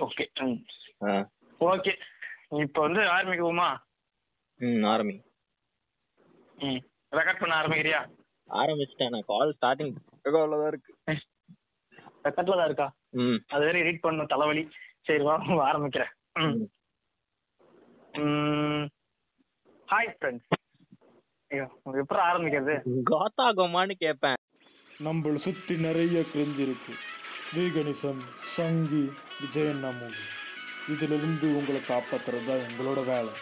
Okay ம். ஆ. Okay இப்போ வந்து ஆரம்பிக்குவோமா? ம் ஆரம்பி. ம். ரெக்கார்ட் பண்ண ஆரம்பிக்கிறியா? ஆரம்பிச்சிட்டேன். நான் கால் ஸ்டார்டிங் தான் இருக்கு. ரெக்கார்ட்ல தான் இருக்கா? ம். அது வரை ரீட் பண்ணணும் தலைவலி. சரி வா ஆரம்பிக்கிறேன். ம். ஹாய் ஃப்ரெண்ட்ஸ் ஐயோ எப்படி ஆரம்பிக்கிறது? கோத்தா கோமான்னு கேட்பேன். நம்மள சுத்தி நிறைய கிரிஞ்சு இருக்கு. வீகனிசம் சங்கி விஜயண்ணா மூவி இதுல இருந்து உங்களை காப்பாத்துறது தான் எங்களோட வேலை.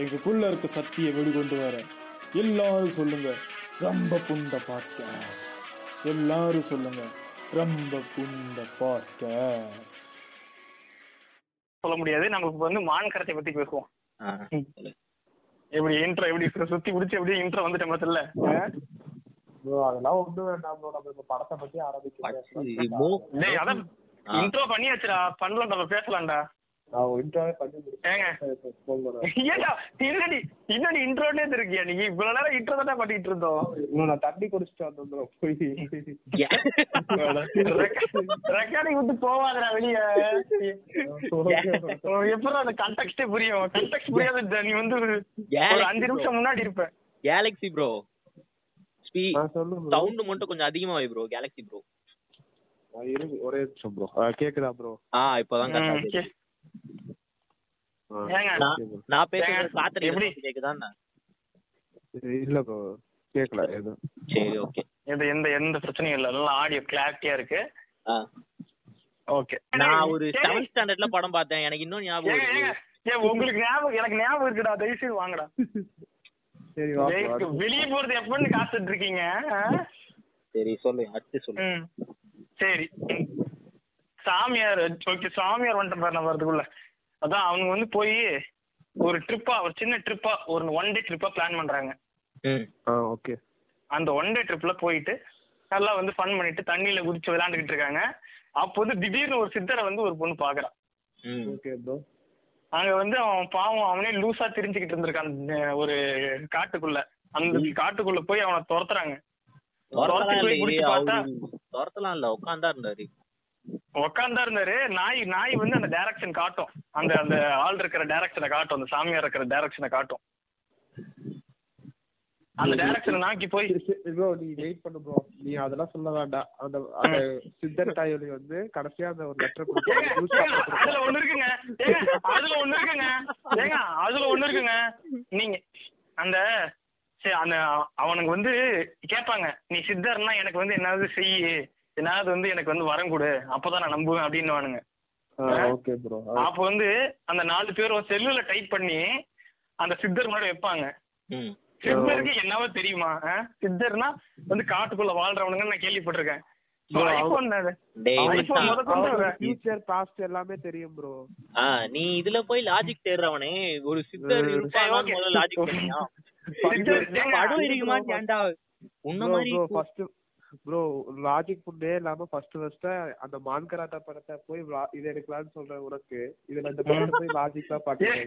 எங்களுக்குள்ள இருக்க சக்தியை வெளிக்கொண்டு வர எல்லாரும் சொல்லுங்க ரொம்ப புண்ட பாட்காஸ்ட் எல்லாரும் சொல்லுங்க ரொம்ப புண்ட பாட்காஸ்ட் சொல்ல முடியாது. நமக்கு இப்ப வந்து மான் கரத்தை பத்தி பேசுவோம். எப்படி இன்ட்ரோ எப்படி சுத்தி பிடிச்சி எப்படி இன்ட்ரோ வந்துட்ட மொத்தத்துல ப்ரோ அதெல்லாம் ஒண்ணும் வேண்டாம் ப்ரோ நம்ம இப்ப படத்தை பத்தி ஆரம்பிக்கிறோம். இன்ட்ரோ பண்ணியாச்சுடா. பண்ணலாம் நம்ம பேசலாம்டா. இன்ட்ரோனே இருக்கியா நீ. இவ்வளவு நேரம் இன்ட்ரோ தான் பண்ணிட்டு இருந்தோம். இன்னும் நான் தண்ணி குடிச்சிட்டு வந்தேன் ப்ரோ போய். ரெக்கார்டிங் விட்டு போவாதடா வெளிய. எப்பறம் அந்த கண்டெக்ஸ்டே புரியும்? கண்டெக்ஸ்ட் புரியாத நீ வந்து ஒரு அஞ்சு நிமிஷம் முன்னாடி இருப்ப. கேலக்ஸி ப்ரோ ஸ்பீ நான் சொல்லு ப்ரோ சவுண்ட் மட்டும் கொஞ்சம் அதிகமா வை ப்ரோ கேலக்ஸி ப்ரோ ஒரே நிமிஷம் ப்ரோ கேக்குதா ப்ரோ ஆ இப்பதான் கரெக்டா நான் பேசுறது ஏங்க, காத்து எப்படி? கேக்குதாண்ணா இல்ல ப்ரோ கேக்கல எதுவும். சரி ஓகே இது எந்த எந்த பிரச்சனையும் இல்ல எல்லாம் ஆடியோ கிளாரிட்டியா இருக்கு. ஓகே நான் ஒரு செவன்த் ஸ்டாண்டர்ட்ல படம் பார்த்தேன் எனக்கு இன்னும் ஞாபகம் உங்களுக்கு ஞாபகம் எனக்கு ஞாபகம் இருக்குடா தயவு செய்து வாங்கடா. சரி. வெளிய- போறது எப்பன்னு காத்துட்டு இருக்கீங்க? சரி சொல்லு அடுத்து சொல்லு. சரி. சாமியார் ஓகே சாமியார் வந்துட்டு பாரு நம்ம வரதுக்குள்ள. அதான் அவங்க வந்து போய் ஒரு ட்ரிப்பா ஒரு சின்ன ட்ரிப்பா ஒரு ஒன் டே ட்ரிப்பா பிளான் பண்றாங்க. ஓகே. அந்த ஒன் டே ட்ரிப்ல போயிட்டு நல்லா வந்து ஃபன் பண்ணிட்டு தண்ணியில குதிச்சு விளையாண்டுக்கிட்டு இருக்காங்க. அப்போ வந்து திடீர்னு ஒரு சித்தரை வந்து ஒரு பொண்ணு பாக்குறான். ம். ஓகே ப்ரோ அங்க வந்து அவன் பாவம் அவனே லூசா தெரிஞ்சுக்கிட்டு இருந்திருக்கான் ஒரு காட்டுக்குள்ள. அந்த காட்டுக்குள்ள போய் அவனை துரத்துறாங்க. துரத்தலாம் இல்ல உட்காந்தா இருந்தாரு. உக்காந்தா இருந்தாரு. நாய் நாய் வந்து அந்த டைரக்ஷன் காட்டும். அந்த அந்த ஆள் இருக்கிற டைரக்ஷனை காட்டும். அந்த சாமியார் இருக்கிற டைரக்ஷனை காட்டும். அந்த டைரக்ஷனை நாக்கி போய் ப்ரோ நீ வெயிட் பண்ணு ப்ரோ நீ அதெல்லாம் சொல்ல வேண்டாம். அந்த அந்த சித்தர் தாயொலி வந்து கடைசியா அந்த ஒரு லெட்டர் ஏங்க, அதுல ஒண்ணு இருக்குங்க. அதுல ஒண்ணு இருக்குங்க. ஏங்க அதுல ஒண்ணு இருக்குங்க. நீங்க அந்த சரி அந்த அவனுக்கு வந்து கேட்பாங்க நீ சித்தர்னா எனக்கு வந்து என்னாவது செய்யு என்னாவது வந்து எனக்கு வந்து வரம் கொடு. அப்பதான் நான் நம்புவேன் அப்படின்னு ஓகே ப்ரோ அப்ப வந்து அந்த நாலு பேரும் செல்லுல டைப் பண்ணி அந்த சித்தர் முன்னாடி வைப்பாங்க. சித்தருக்கு என்னவோ தெரியுமா? சித்தர்னா வந்து காட்டுக்குள்ள வாழ்றவனுங்க நான் கேள்விப்பட்டிருக்கேன். எல்லாமே தெரியும் ப்ரோ ஆ நீ இதுல போய் லாஜிக் தேடுறவனே ஒரு சித்தர். முதல்ல லாஜிக் படம் இருக்குமா உன்ன மாதிரி ப்ரோ லாஜிக் புண்டே இல்லாம ஃபர்ஸ்ட் ஃபர்ஸ்ட் அந்த மான்கராட்டா படத்தை போய் இது எடுக்கலாம்னு சொல்ற உனக்கு. இதுல இந்த படத்தை போய் லாஜிக்கா பாக்குறேன்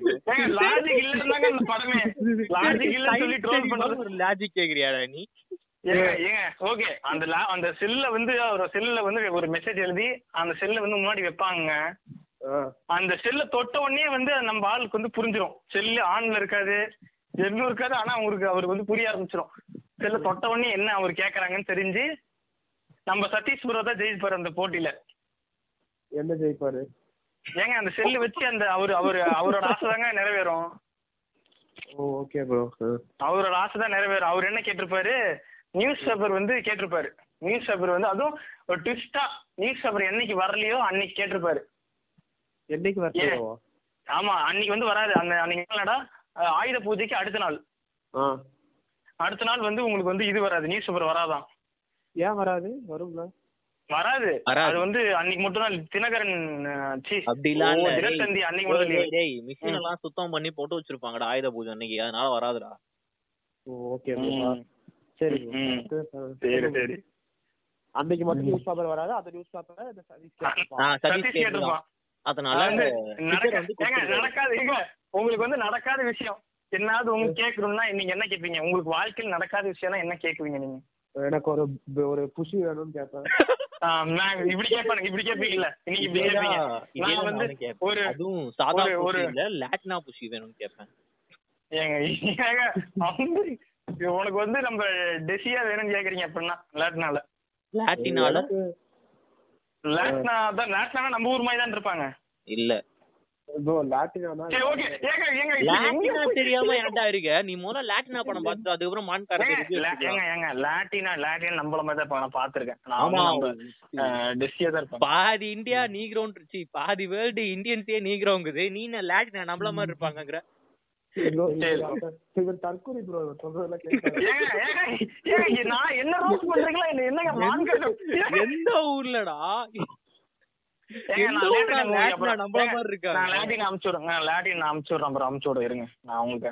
logic இல்லைன்னாங்க இந்த படமே. Logic இல்லைன்னு சொல்லி troll பண்றது. ஒரு லாஜிக் கேக்குறியாடா நீ? ஏங்க, ஏங்க, okay. அந்த la- அந்த செல்ல வந்து ஒரு செல்ல வந்து ஒரு மெசேஜ் எழுதி அந்த செல்ல வந்து முன்னாடி வைப்பாங்க. அந்த செல்ல தொட்ட உடனே வந்து நம்ம ஆளுக்கு வந்து புரிஞ்சிடும் செல்லு ஆன்ல இருக்காது எதுவும் இருக்காது ஆனா அவருக்கு அவருக்கு வந்து புரிய ஆரம்பிச்சிடும் செல்ல தொட்ட உடனே என்ன அவர் கேக்குறாங்கன்னு தெரிஞ்சு நம்ம சதீஷ் ப்ரோ தான் ஜெயிப்பாரு அந்த போட்டியில. என்ன ஜெயிப்பாரு? ஏங்க அந்த செல்லு வச்சு அந்த அவர் அவர் அவரோட ஆசை தாங்க நிறைவேறும். ஓகே ப்ரோ அவரோட ஆசை தான் நிறைவேறும். அவர் என்ன கேட்டிருப்பாரு? நியூஸ் பேப்பர் வந்து கேட்டிருப்பாரு. நியூஸ் பேப்பர் வந்து அதுவும் ஒரு ட்விஸ்டா நியூஸ் பேப்பர் என்னைக்கு வரலையோ அன்னைக்கு கேட்டிருப்பாரு. என்னைக்கு வரலையோ? ஆமா அன்னைக்கு வந்து வராது அந்த அன்னைக்கு என்னடா ஆயுத பூஜைக்கு அடுத்த நாள். அடுத்த நாள் வந்து உங்களுக்கு வந்து இது வராது நியூஸ் பேப்பர் வராதான் ஏன் வராது? வரும்ல வராது. வராது. அது வந்து அன்னைக்கு மட்டும் தான் தினகரன் ச்சீ, அப்படிலாம். தினத்தந்தி அன்னைக்கு மட்டும் டேய், மிஷின் எல்லாம் சுத்தம் பண்ணி போட்டு வச்சிருப்பாங்கடா ஆயுத பூஜை அன்னைக்கு. அதனால வராதுடா. Oh okay. சரி. சரி சரி. அன்னைக்கு மட்டும் நியூஸ் பேப்பர் வராது? அந்த நியூஸ் பேப்பர் சதீஷ் கேட்டிருப்பான். அதனால. நடக்காது உங்களுக்கு வந்து நடக்காத விஷயம். என்னாவது உங்களுக்கு கேட்கணும்னா நீங்க என்ன கேட்பீங்க உங்களுக்கு வாழ்க்கையில் நடக்காத விஷயம்னா என்ன கேட்குவீங்க நீங்க? எனக்கு ஒரு ஒரு புஷி வேணும்னு கேட்பேன் நான் இப்படி கேட்பானுங்க இப்படி கேட்பீங்கல்ல நீங்க இப்படி கேட்பீங்க நான் வந்து ஒரு அதுவும் சாதா ஒரு- ஒரு- புஷி இல்ல லாட்டினா புஷி வேணும்னு கேட்பேன் ஏங்க உனக்கு வந்து நம்ம டெசியா வேணும்னு கேக்குறீங்க அப்படின்னா லாட்னால லாட்டினால? லாட்னா தான் லாட்னா நம்ம ஊர் மாதிரி தான் இருப்பாங்க. இல்ல. தெரியாம ஏன்டா இருக்க? நீ முதல்ல லாட்டினா படம் பார்த்து அதுக்கப்புறம் லாட்டினா லாட்டின் நம்மள மாதிரி தான் இருப்பேன். பாதி இந்தியா நீக்ரோன் இருந்துச்சு பாதி வேர்ல்டு இந்தியன்ஸே நீ என்ன லாட்டினா நம்மள மாதிரி இருப்பாங்கங்கிற? என்ன ரோஸ் பண்றீங்களா? என்ன என்னங்க மான்காரம் எந்த ஊர்லடா ஏங்க, எந்த நான் ஊர்ல லாட்டின் நான் லாட்டின் அனுப்பிச்சுடுறேன் அப்புறம் அனுப்பிச்சுடுறேன் இருங்க. நான் உங்களுக்கு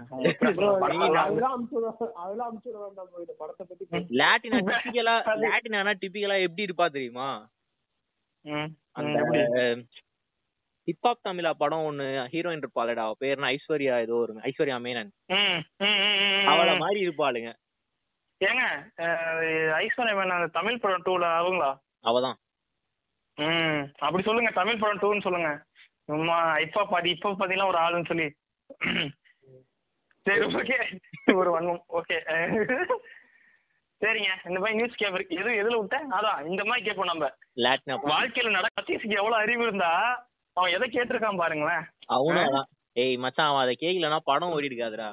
லாட்டினா டிபிக்கலா லாட்டினா டிபிக்கலா எப்படி இருப்பா தெரியுமா? ம், அந்த? ஹிப்ஹாப் தமிழா படம் ஒண்ணு ஹீரோயின் இருப்பாளடா. அவ பேர் என்ன? ஐஸ்வர்யா ஏதோ ஒரு ஐஸ்வர்யா மேனன். அவள. மாதிரி இருப்பாளுங்க. ஏங்க ஐஸ்வர்யா மேனன் அந்த தமிழ் படம் டூல அவங்களா அவதான். ம். அப்படி சொல்லுங்க தமிழ் படம் டூன்னு சொல்லுங்க. சும்மா இப்ப பாதி இப்ப பாத்தீங்கன்னா ஒரு ஆளுன்னு சொல்லி. சரி ஓகே ஒரு வன்மம் ஓகே சரிங்க. இந்த மாதிரி நியூஸ் கேப்பர் எது எதுல விட்டேன் அதான் இந்த மாதிரி கேட்போம் நம்ம. லாட்டினா வாழ்க்கையில நட சதீஷுக்கு எவ்வளவு அறிவு இருந்தா அவன் எதை கேட்டிருக்கான் பாருங்களேன். அவனும் ஏய் மச்சான் அவன் அதை கேக்கலன்னா படம் ஓடி இருக்காதுடா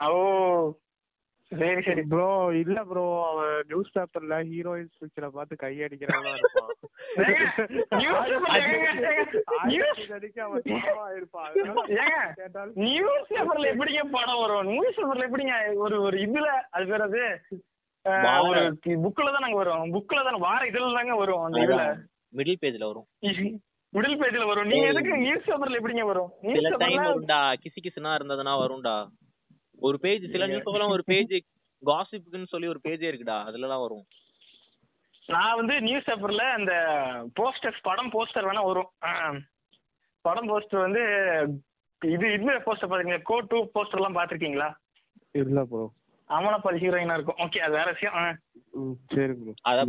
ஓ. சரி சரி ப்ரோ இல்ல ப்ரோ அவன் நியூஸ் பேப்பர்ல ஹீரோயின்ஸ் பிக்சரை பார்த்து நடிக்க அவன் சும்மா இருப்பான். நியூஸ் பேப்பர்ல எப்படிங்க படம் வரும்? நியூஸ் பேப்பர்ல எப்படிங்க ஒரு ஒரு இதுல அது பேர் அது? ஒரு புக்ல தான் நாங்க வரும்? புக்ல தான் வார இதுல தாங்க வரும் அந்த இதுல. மிடில் பேஜ்ல வரும். மிடில் பேஜ்ல வரும். நீங்க எதுக்கு நியூஸ் பேப்பர்ல எப்படிங்க வரும்? நியூஸ் பேப்பர்ல வரும்டா கிசு கிசுனா இருந்ததுன்னா வரும்டா. ஒரு பேஜ் சில நியூஸ் பேப்பர்லாம் ஒரு பேஜ் காசிப்புக்குன்னு சொல்லி ஒரு பேஜே இருக்குடா. அதுலலாம் வரும். நான் வந்து நியூஸ் பேப்பர்ல அந்த போஸ்டர்ஸ் படம் போஸ்டர் வேணா வரும். படம் போஸ்டர் வந்து இது இது போஸ்டர் பாத்தீங்க கோ டூ போஸ்டர் எல்லாம் பாத்திருக்கீங்களா? இல்ல ப்ரோ அமலாபால் ஹீரோயினா இருக்கும். ஓகே அது வேற விஷயம். சரி ப்ரோ அத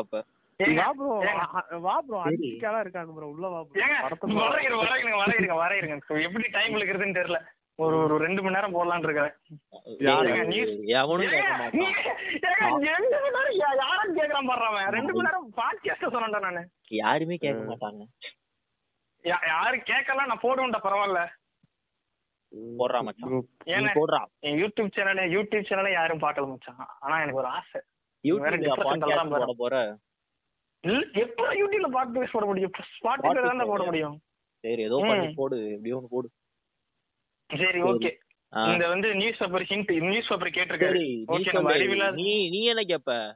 அப்ப. ஏங்க, வா ப்ரோ வா ப்ரோ அஞ்சுக்காலாம் இருக்காங்க ப்ரோ உள்ள வா ப்ரோ ஏங்க படத்தை வரையிருங்க வரையிருங்க வரையிருங்க வரையிருங்க. எப்படி டைம் இருக்கிறதுன்னு தெரியல. ஒரு ஒரு ரெண்டு மணி நேரம் போடலாம்னு இருக்கேன் யாரும் கேக்குறான் பாடுறான் ரெண்டு மணி நேரம் பாட்காஸ்ட் சொன்னேன்டா நானு. யாருமே கேட்க மாட்டாங்க. யா- யாரும் கேட்கலாம் நான் போடுவேன்டா பரவாயில்ல. போடுறா மச்சான். ஏன்னா போடுறா. என் யூடியூப் சேனல் யூடியூப் சேனல யாரும் பார்க்கல மச்சான். ஆனா எனக்கு ஒரு ஆசை. பாட்காஸ்ட் போட போற? இல்ல, எப்ப யூடியூப்ல பாட்காஸ்ட் போட முடியும்? ஸ்பாட்டிஃபைல தான் போட முடியும். சரி ஏதோ பண்ணி போடு எப்படியோ போடு. சரி ஓகே. இந்த வந்து newspaper hint newspaper கேட்டிருக்காரு. நீ ஓகே நம்ம. அறிவில்லாத நீ நீ என்ன கேப்ப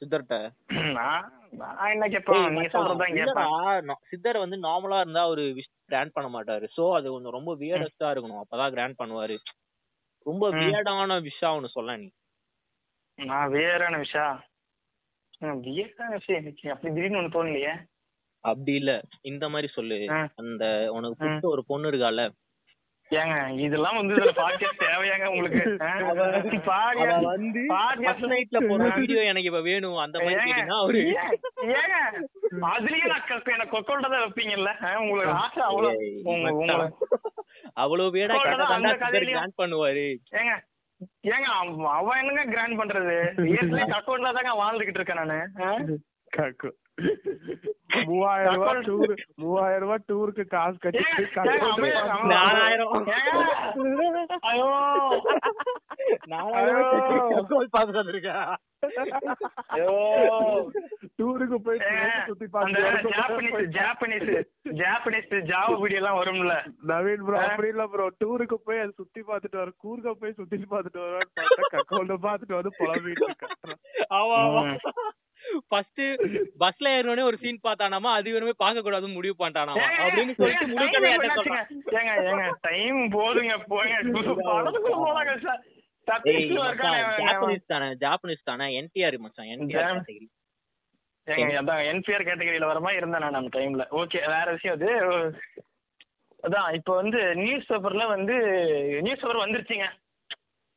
சித்தர்ட்ட நான் என்ன கேட்பேன் ஏய் நீங்க மச்சான், சொல்றதுதான் இல்லடா, கேட்பேன் நா- சித்தர் வந்து நார்மலா இருந்தா அவரு கிராண்ட் பண்ண மாட்டாரு. சோ அது கொஞ்சம் ரொம்ப வியர்டஸ்டா இருக்கணும். அப்பதான் கிராண்ட் பண்ணுவாரு. ரொம்ப. வியர்டான விஷயம் ஒண்ணு சொல்ல நீ. நான் வேறான விஷயம் எனக்கு? அப்படி திடீர்னு ஒண்ணு தோணலையே. அப்படி இல்ல. இந்த மாதிரி சொல்லு. அந்த உனக்கு பிடிச்ச ஒரு பொண்ணு இருக்கால ஏங்க இதெல்லாம் வந்து இதுல பாட்காஸ்ட் தேவையாங்க உங்களுக்கு. ஃபர்ஸ்ட் நைட்ல போற வீடியோ எனக்கு இப்ப வேணும். அந்த மாதிரி அவரு ஏங்க, அதுலயே நான் எனக்கு கொக்கோல்ட்ட தான் வைப்பீங்கல்ல? உங்களுக்கு ஆசை அவ்வளவு உங்க அவ்வளவு கதையிலயும் கிராண்ட் பண்ணுவாரு. ஏங்க ஏங்க அவ- அவன் என்னங்க கிராண்ட் பண்றது? அக்கௌண்ட்ல தாங்க வாழ்ந்துகிட்டு இருக்கேன் நானு? காக்கு. மூவாயிரம் ரூபாய் Account- டூர் மூவாயிரம் ரூபாய் டூருக்கு காசு அமைதியா நாலாயிரம். டூருக்கு சுத்தி அந்த பார்த்து ஜாப்பனீஸ் ஜாப்பனீஸ் ஜாப்பனீஸ் ஜாவ வீடியோ எல்லாம் வரும்ல. நவீன் ப்ரோ? அப்படி இல்ல ப்ரோ டூருக்கு போய் அது சுத்தி பார்த்துட்டு வர கூர்க்க போய் சுத்தி பார்த்துட்டு வருவான்னு பார்த்தா பார்த்துட்டு வந்து புலம்பிட்டு இருக்கான். ஆமா ஆமா. ம். ஃபர்ஸ்ட் பஸ்ல ஏறினோடனே ஒரு சீன் பார்த்தானாமா? அது வேணுமே பார்க்க கூடாதுன்னு முடிவு பண்ணிட்டானாமா? அப்படின்னு சொல்லிட்டு ஏங்க டைம் போதுங்க போங்க. ஜாப்பனீஸ் தானே ஜாப்பனீஸ் தானே? என்டிஆர் மச்சான் என்டிஆர் என்பிஆர் கேட்டகரியில வர மாதிரி இருந்தேன் நான் அந்த டைம்ல ஓகே வேற விஷயம் அது. அதான் இப்போ வந்து நியூஸ் பேப்பர்ல வந்து நியூஸ் பேப்பர் வந்துருச்சுங்க.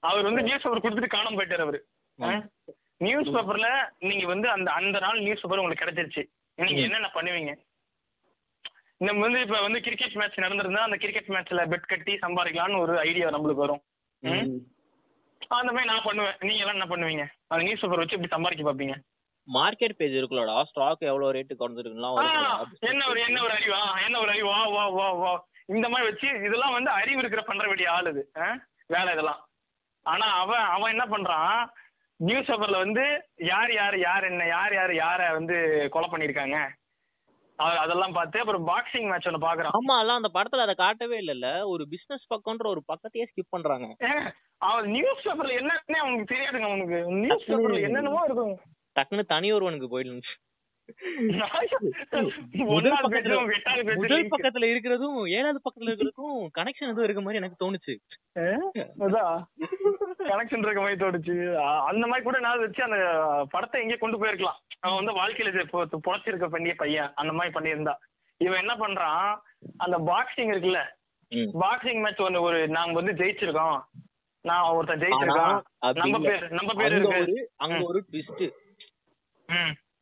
அவர் வந்து நியூஸ் பேப்பர் கொடுத்துட்டு காணாம போயிட்டாரு அவரு? நியூஸ் பேப்பர்ல நீங்க வந்து அந்த அந்த நாள் நியூஸ் பேப்பர் உங்களுக்கு கிடைச்சிருச்சு. நீங்க. என்னென்ன பண்ணுவீங்க? நம்ம வந்து இப்ப வந்து கிரிக்கெட் மேட்ச் நடந்திருந்தா அந்த கிரிக்கெட் மேட்ச்ல பெட் கட்டி சம்பாதிக்கலாம்னு ஒரு ஐடியா நம்மளுக்கு வரும்? அந்த மாதிரி நான் பண்ணுவேன். நீங்க எல்லாம் என்ன பண்ணுவீங்க? அந்த நியூஸ் பேப்பர் வச்சு இப்படி சம்பாதிக்க பாப்பீங்க மார்க்கெட் பேஜ் இருக்குல்லடா. ஸ்டாக் எவ்வளவு ரேட்டு குறைஞ்சிருக்குலாம் என்ன ஒரு என்ன ஒரு அறிவா? என்ன ஒரு அறிவு? வா வா வா. இந்த மாதிரி வச்சு இதெல்லாம் வந்து அறிவு இருக்கிற பண்ற வேண்டிய ஆள்? வேலை இதெல்லாம். ஆனா அவன் அவன் என்ன பண்றான்? நியூஸ் பேப்பர்ல வந்து யார் யார் யார் என்ன யார் யார் யார வந்து கொலை பண்ணிருக்காங்க அதெல்லாம் பார்த்து அப்புறம் பாக்ஸிங் மேட்ச் ஒன்று பாக்குறான் ஆமா அதான் அந்த படத்துல அதை காட்டவே இல்லல்ல. ஒரு பிசினஸ் பக்கம்ன்ற ஒரு பக்கத்தையே ஸ்கிப் பண்றாங்க. அவன் நியூஸ் பேப்பர்ல என்னன்னே அவனுக்கு தெரியாதுங்க அவனுக்கு. நியூஸ் பேப்பர்ல என்னென்னமோ இருக்கும். டக்குன்னு தனி ஒருவனுக்கு போயிடுச்சு முதல் பக்கத்துல முதல் பக்கத்துல இருக்கிறதும் ஏழாவது பக்கத்துல இருக்கிறதுக்கும் கனெக்ஷன் எதுவும் இருக்க மாதிரி எனக்கு தோணுச்சு. கனெக்ஷன் இருக்க மாதிரி தோணுச்சு. அந்த மாதிரி கூட நான் வச்சு அந்த படத்தை எங்கேயே கொண்டு போயிருக்கலாம். அவன் வந்து வாழ்க்கையில பொழைச்சிருக்க வேண்டிய பையன் அந்த மாதிரி பண்ணியிருந்தா. இவன் என்ன பண்றான்? அந்த பாக்ஸிங் இருக்குல்ல. பாக்ஸிங் மேட்ச் ஒன்று ஒரு நாங்க வந்து ஜெயிச்சிருக்கோம். நான் ஒருத்தன் ஜெயிச்சிருக்கான். நம்ம. பேர் நம்ம பேர் இருக்கு. அங்க. ஒரு ட்விஸ்ட்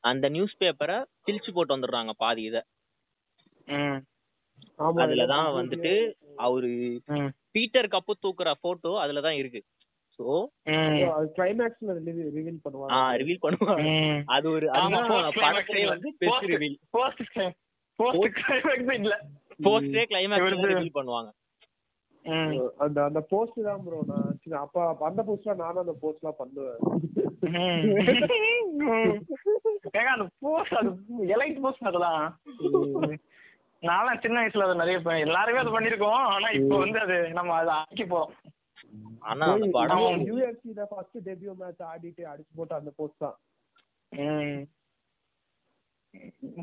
அந்த நியூஸ் பேப்பரை கிழிச்சு போட்டு வந்துடுறாங்க பாதி இத. அதுலதான் வந்துட்டு அவரு பீட்டர் கப்பு தூக்குற போட்டோ அதுலதான் இருக்கு. சோ கிளைமேக்ஸ்ல ரிவீல் பண்ணுவாங்க ரிவீல் பண்ணுவாங்க ம். அது ஒரு படத்திலே. வந்து best Post- reveal post post climax இல்ல. போஸ்டே கிளைமேக்ஸ் ரிவீல் பண்ணுவாங்க. அந்த அந்த போஸ்ட் தான் ப்ரோ நான் அப்ப அந்த போஸ்ட்ல நானும் அந்த போஸ்ட்லாம் பண்ணுவேன். ஏங்க அந்த போஸ்ட் அது எலைட் போஸ்ட் அதெல்லாம் நான்லாம் சின்ன வயசுல அதை நிறைய எல்லாருமே அதை பண்ணிருக்கோம் ஆனா இப்போ வந்து அது நம்ம அதை ஆக்கி போறோம். ஆனா அந்த படம் ஃபர்ஸ்ட் டெபியூ மேட்ச் ஆடிட்டு அடிச்சு போட்டு அந்த போஸ்ட் தான்.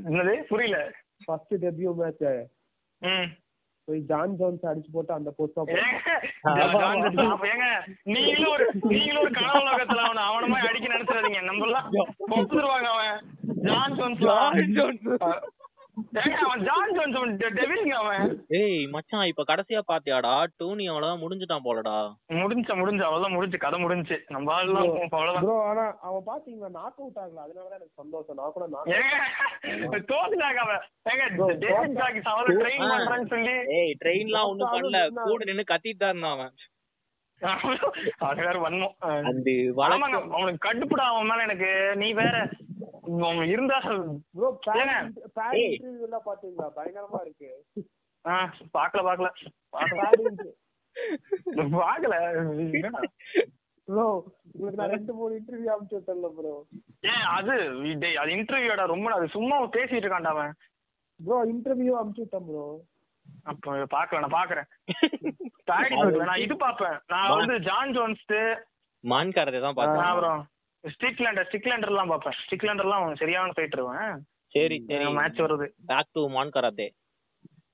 என்னது? புரியல. ஃபர்ஸ்ட் டெபியூ மேட்ச் ம். போய் ஜான் ஜோன்ஸ் அடிச்சு போட்டு அந்த போஸ்ட் ஏங்க, ஜான் அப்ப ஏங்க நீங்களும் ஒரு நீங்களும் ஒரு கனவு உலகத்துல அவன அவன மாதிரி அடிக்க நினைச்சிடாதீங்க. நம்ம எல்லாம் பொத்துருவாங்க அவன். ஜான் ஜோன்ஸ் ஏய் மச்சான் இப்ப கடைசியா பாத்தியாடா? டோனி அவ்வளவுதான் முடிஞ்சுட்டான் போலடா. முடிஞ்ச முடிஞ்ச அவ்வளவுதான் முடிஞ்சு கதை முடிஞ்சு. நம்ம அவ்வளவுதான். ஆனா அவன் பாத்தீங்களா நாக் அவுட் ஆகல. அதனாலதான் எனக்கு சந்தோஷம். நான் கூட knock out ஏங்க தோத்துட்டாங்க அவன். ட்ரெயின் பண்றேன்னு சொல்லி. ஏய் ட்ரெயின்லாம் ஒண்ணும் பண்ணல. கூட நின்னு கத்திட்டு தான் இருந்தான் அவன். அது வேற வன்மம். அவனுக்கு கடுப்புடா அவன் மேல எனக்கு. நீ வேற. அவன் இருந்தா ப்ரோ? பேட் ஏய். இன்டர்வியூ எல்லாம் பாத்தீங்களா? பயங்கரமா இருக்கு. ஆ, பாக்கல பாக்கல. பாக்கல. ப்ரோ உங்களுக்கு நான் ரெண்டு மூணு இன்டர்வியூ அனுப்பிச்சு விட்டேன்ல ப்ரோ ஏன் அது அது இன்டர்வியூடா ரொம்ப அது சும்மா பேசிட்டு இருக்கான்டா அவன். ப்ரோ இன்டர்வியூ அனுப்பிச்சு விட்டேன் ப்ரோ அப்ப பாக்கல நான் பாக்குறேன். நான் இது பாப்பேன். நான் வந்து ஜான் ஜோன்ஸ் மான் காரத்தை தான் பார்த்தேன் அப்புறம் ஸ்டிக்லேண்டர் ஸ்டிக்லேண்டர் எல்லாம் பாப்பேன் ஸ்டிக்லேண்டர் எல்லாம் அவன் சரியான ஃபைட் இருவன் சரி சரி. மேட்ச் வருது. பேக் டு மான் கராத்தே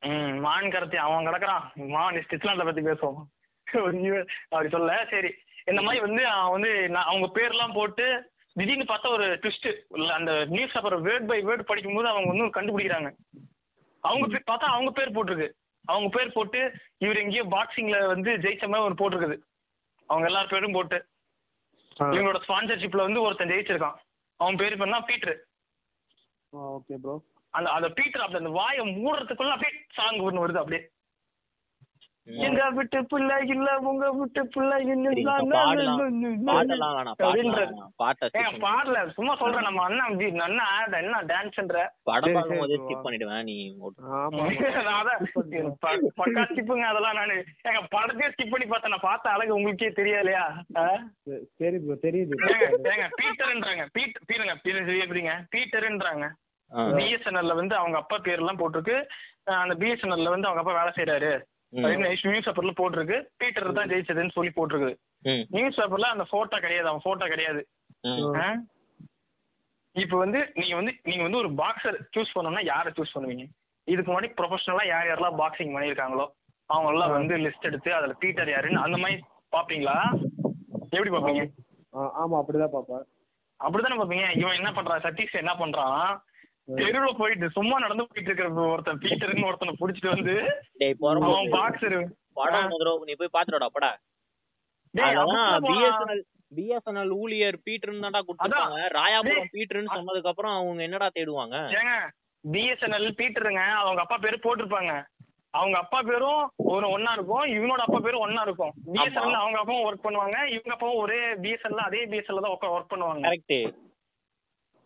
ம் மான் கரத்தி அவன் கிடக்குறான். மான் ஸ்டிச்லாண்ட பத்தி பேசுவோம். அப்படி சொல்ல. சரி. இந்த மாதிரி வந்து அவன் வந்து அவங்க பேர்லாம் போட்டு திடீர்னு பார்த்தா ஒரு ட்விஸ்ட் அந்த newspaper word by word படிக்கும்போது அவங்க வந்து கண்டுபிடிக்கிறாங்க. அவங்க பேர் பார்த்தா அவங்க பேர் போட்டிருக்கு. அவங்க பேர் போட்டு இவர் எங்கேயோ பாக்ஸிங்ல வந்து ஜெயிச்ச மாதிரி ஒரு போட்டிருக்குது. அவங்க எல்லார் பேரும் போட்டு. இவங்களோட ஸ்பான்சர்ஷிப்ல வந்து ஒருத்தன் ஜெயிச்சிருக்கான். அவன் பேர் பண்ணா பீட்ரு. ஓகே ப்ரோ அந்த அந்த பீட்டர் அப்படி அந்த வாயை மூடுறதுக்குள்ள அப்படியே சாங் ஒன்று வருது அப்படியே. எங்க விட்டு பிள்ளை இல்ல உங்க விட்டு பிள்ளை. பாடல சும்மா சொல்றேன். நம்ம அண்ணன் ஜி அண்ணா என்ன டான்ஸ்ன்ற படம் சரி, பார்க்கும் போதே சரி, ஸ்கிப் பண்ணிடுவேன் நீ பக்கா ஸ்கிப்புங்க அதெல்லாம் நானு. ஏங்க படத்தையே ஸ்கிப் பண்ணி பார்த்தேன் நான் பார்த்த அழகு உங்களுக்கே தெரியலையா? சரி, ப்ரோ தெரியுது. ஏங்க பீட்டர்ன்றாங்க. பீட் பீருங்க பீரு எப்படிங்க பீட்டர்ன்றாங்க. பிஎஸ்என்எல்ல வந்து அவங்க அப்பா பேர் எல்லாம் போட்டிருக்கு அந்த பிஎஸ்என்எல்ல வந்து அவங்க அப்பா வேலை செய்யறாரு. நியூஸ் பேப்பர்ல போட்டிருக்கு. பீட்டர் தான் ஜெயிச்சதுன்னு சொல்லி போட்டிருக்கு. நியூஸ் பேப்பர்ல அந்த போட்டோ கிடையாது. அவன் போட்டோ கிடையாது? இப்ப வந்து நீங்க வந்து நீங்க வந்து ஒரு பாக்ஸர் சூஸ் பண்ணணும்னா யாரை சூஸ் பண்ணுவீங்க? இதுக்கு முன்னாடி ப்ரொஃபஷனலா யார் யாரெல்லாம் பாக்ஸிங் பண்ணிருக்காங்களோ அவங்க எல்லாம் வந்து லிஸ்ட் எடுத்து அதுல பீட்டர் யாருன்னு அந்த மாதிரி பாப்பீங்களா எப்படி பாப்பீங்க ஆமா அப்படிதான் பாப்பேன் அப்படித்தானே பாப்பீங்க இவன் என்ன பண்றான்? சதீஷ் என்ன பண்றான்? தெருவுல போயிட்டு சும்மா நடந்து போயிட்டு இருக்கிற ஒருத்தன் பீட்டர்னு ஒருத்தனை புடிச்சிட்டு வந்து அவன் பாக்ஸர் படம் முதல்ல நீ போய் பாத்துடா படா. பிஎஸ்என்எல் பிஎஸ்என்எல் ஊழியர் பீட்டர்னு தான்டா கொடுத்துருக்காங்க ராயாபுரம் பீட்டர்னு சொன்னதுக்கு அப்புறம் அவங்க என்னடா தேடுவாங்க? பிஎஸ்என்எல் பீட்டருங்க அவங்க அப்பா பேரு போட்டிருப்பாங்க. அவங்க அப்பா பேரும் ஒரு ஒன்னா இருக்கும் இவனோட அப்பா பேரும் ஒன்னா இருக்கும். பிஎஸ்என்எல் அவங்க அப்பாவும் ஒர்க் பண்ணுவாங்க இவங்க அப்பாவும் ஒரே பிஎஸ்என்எல் அதே பிஎஸ்என்எல் தான் ஒர்க் பண்ணுவாங்க. கரெக்ட்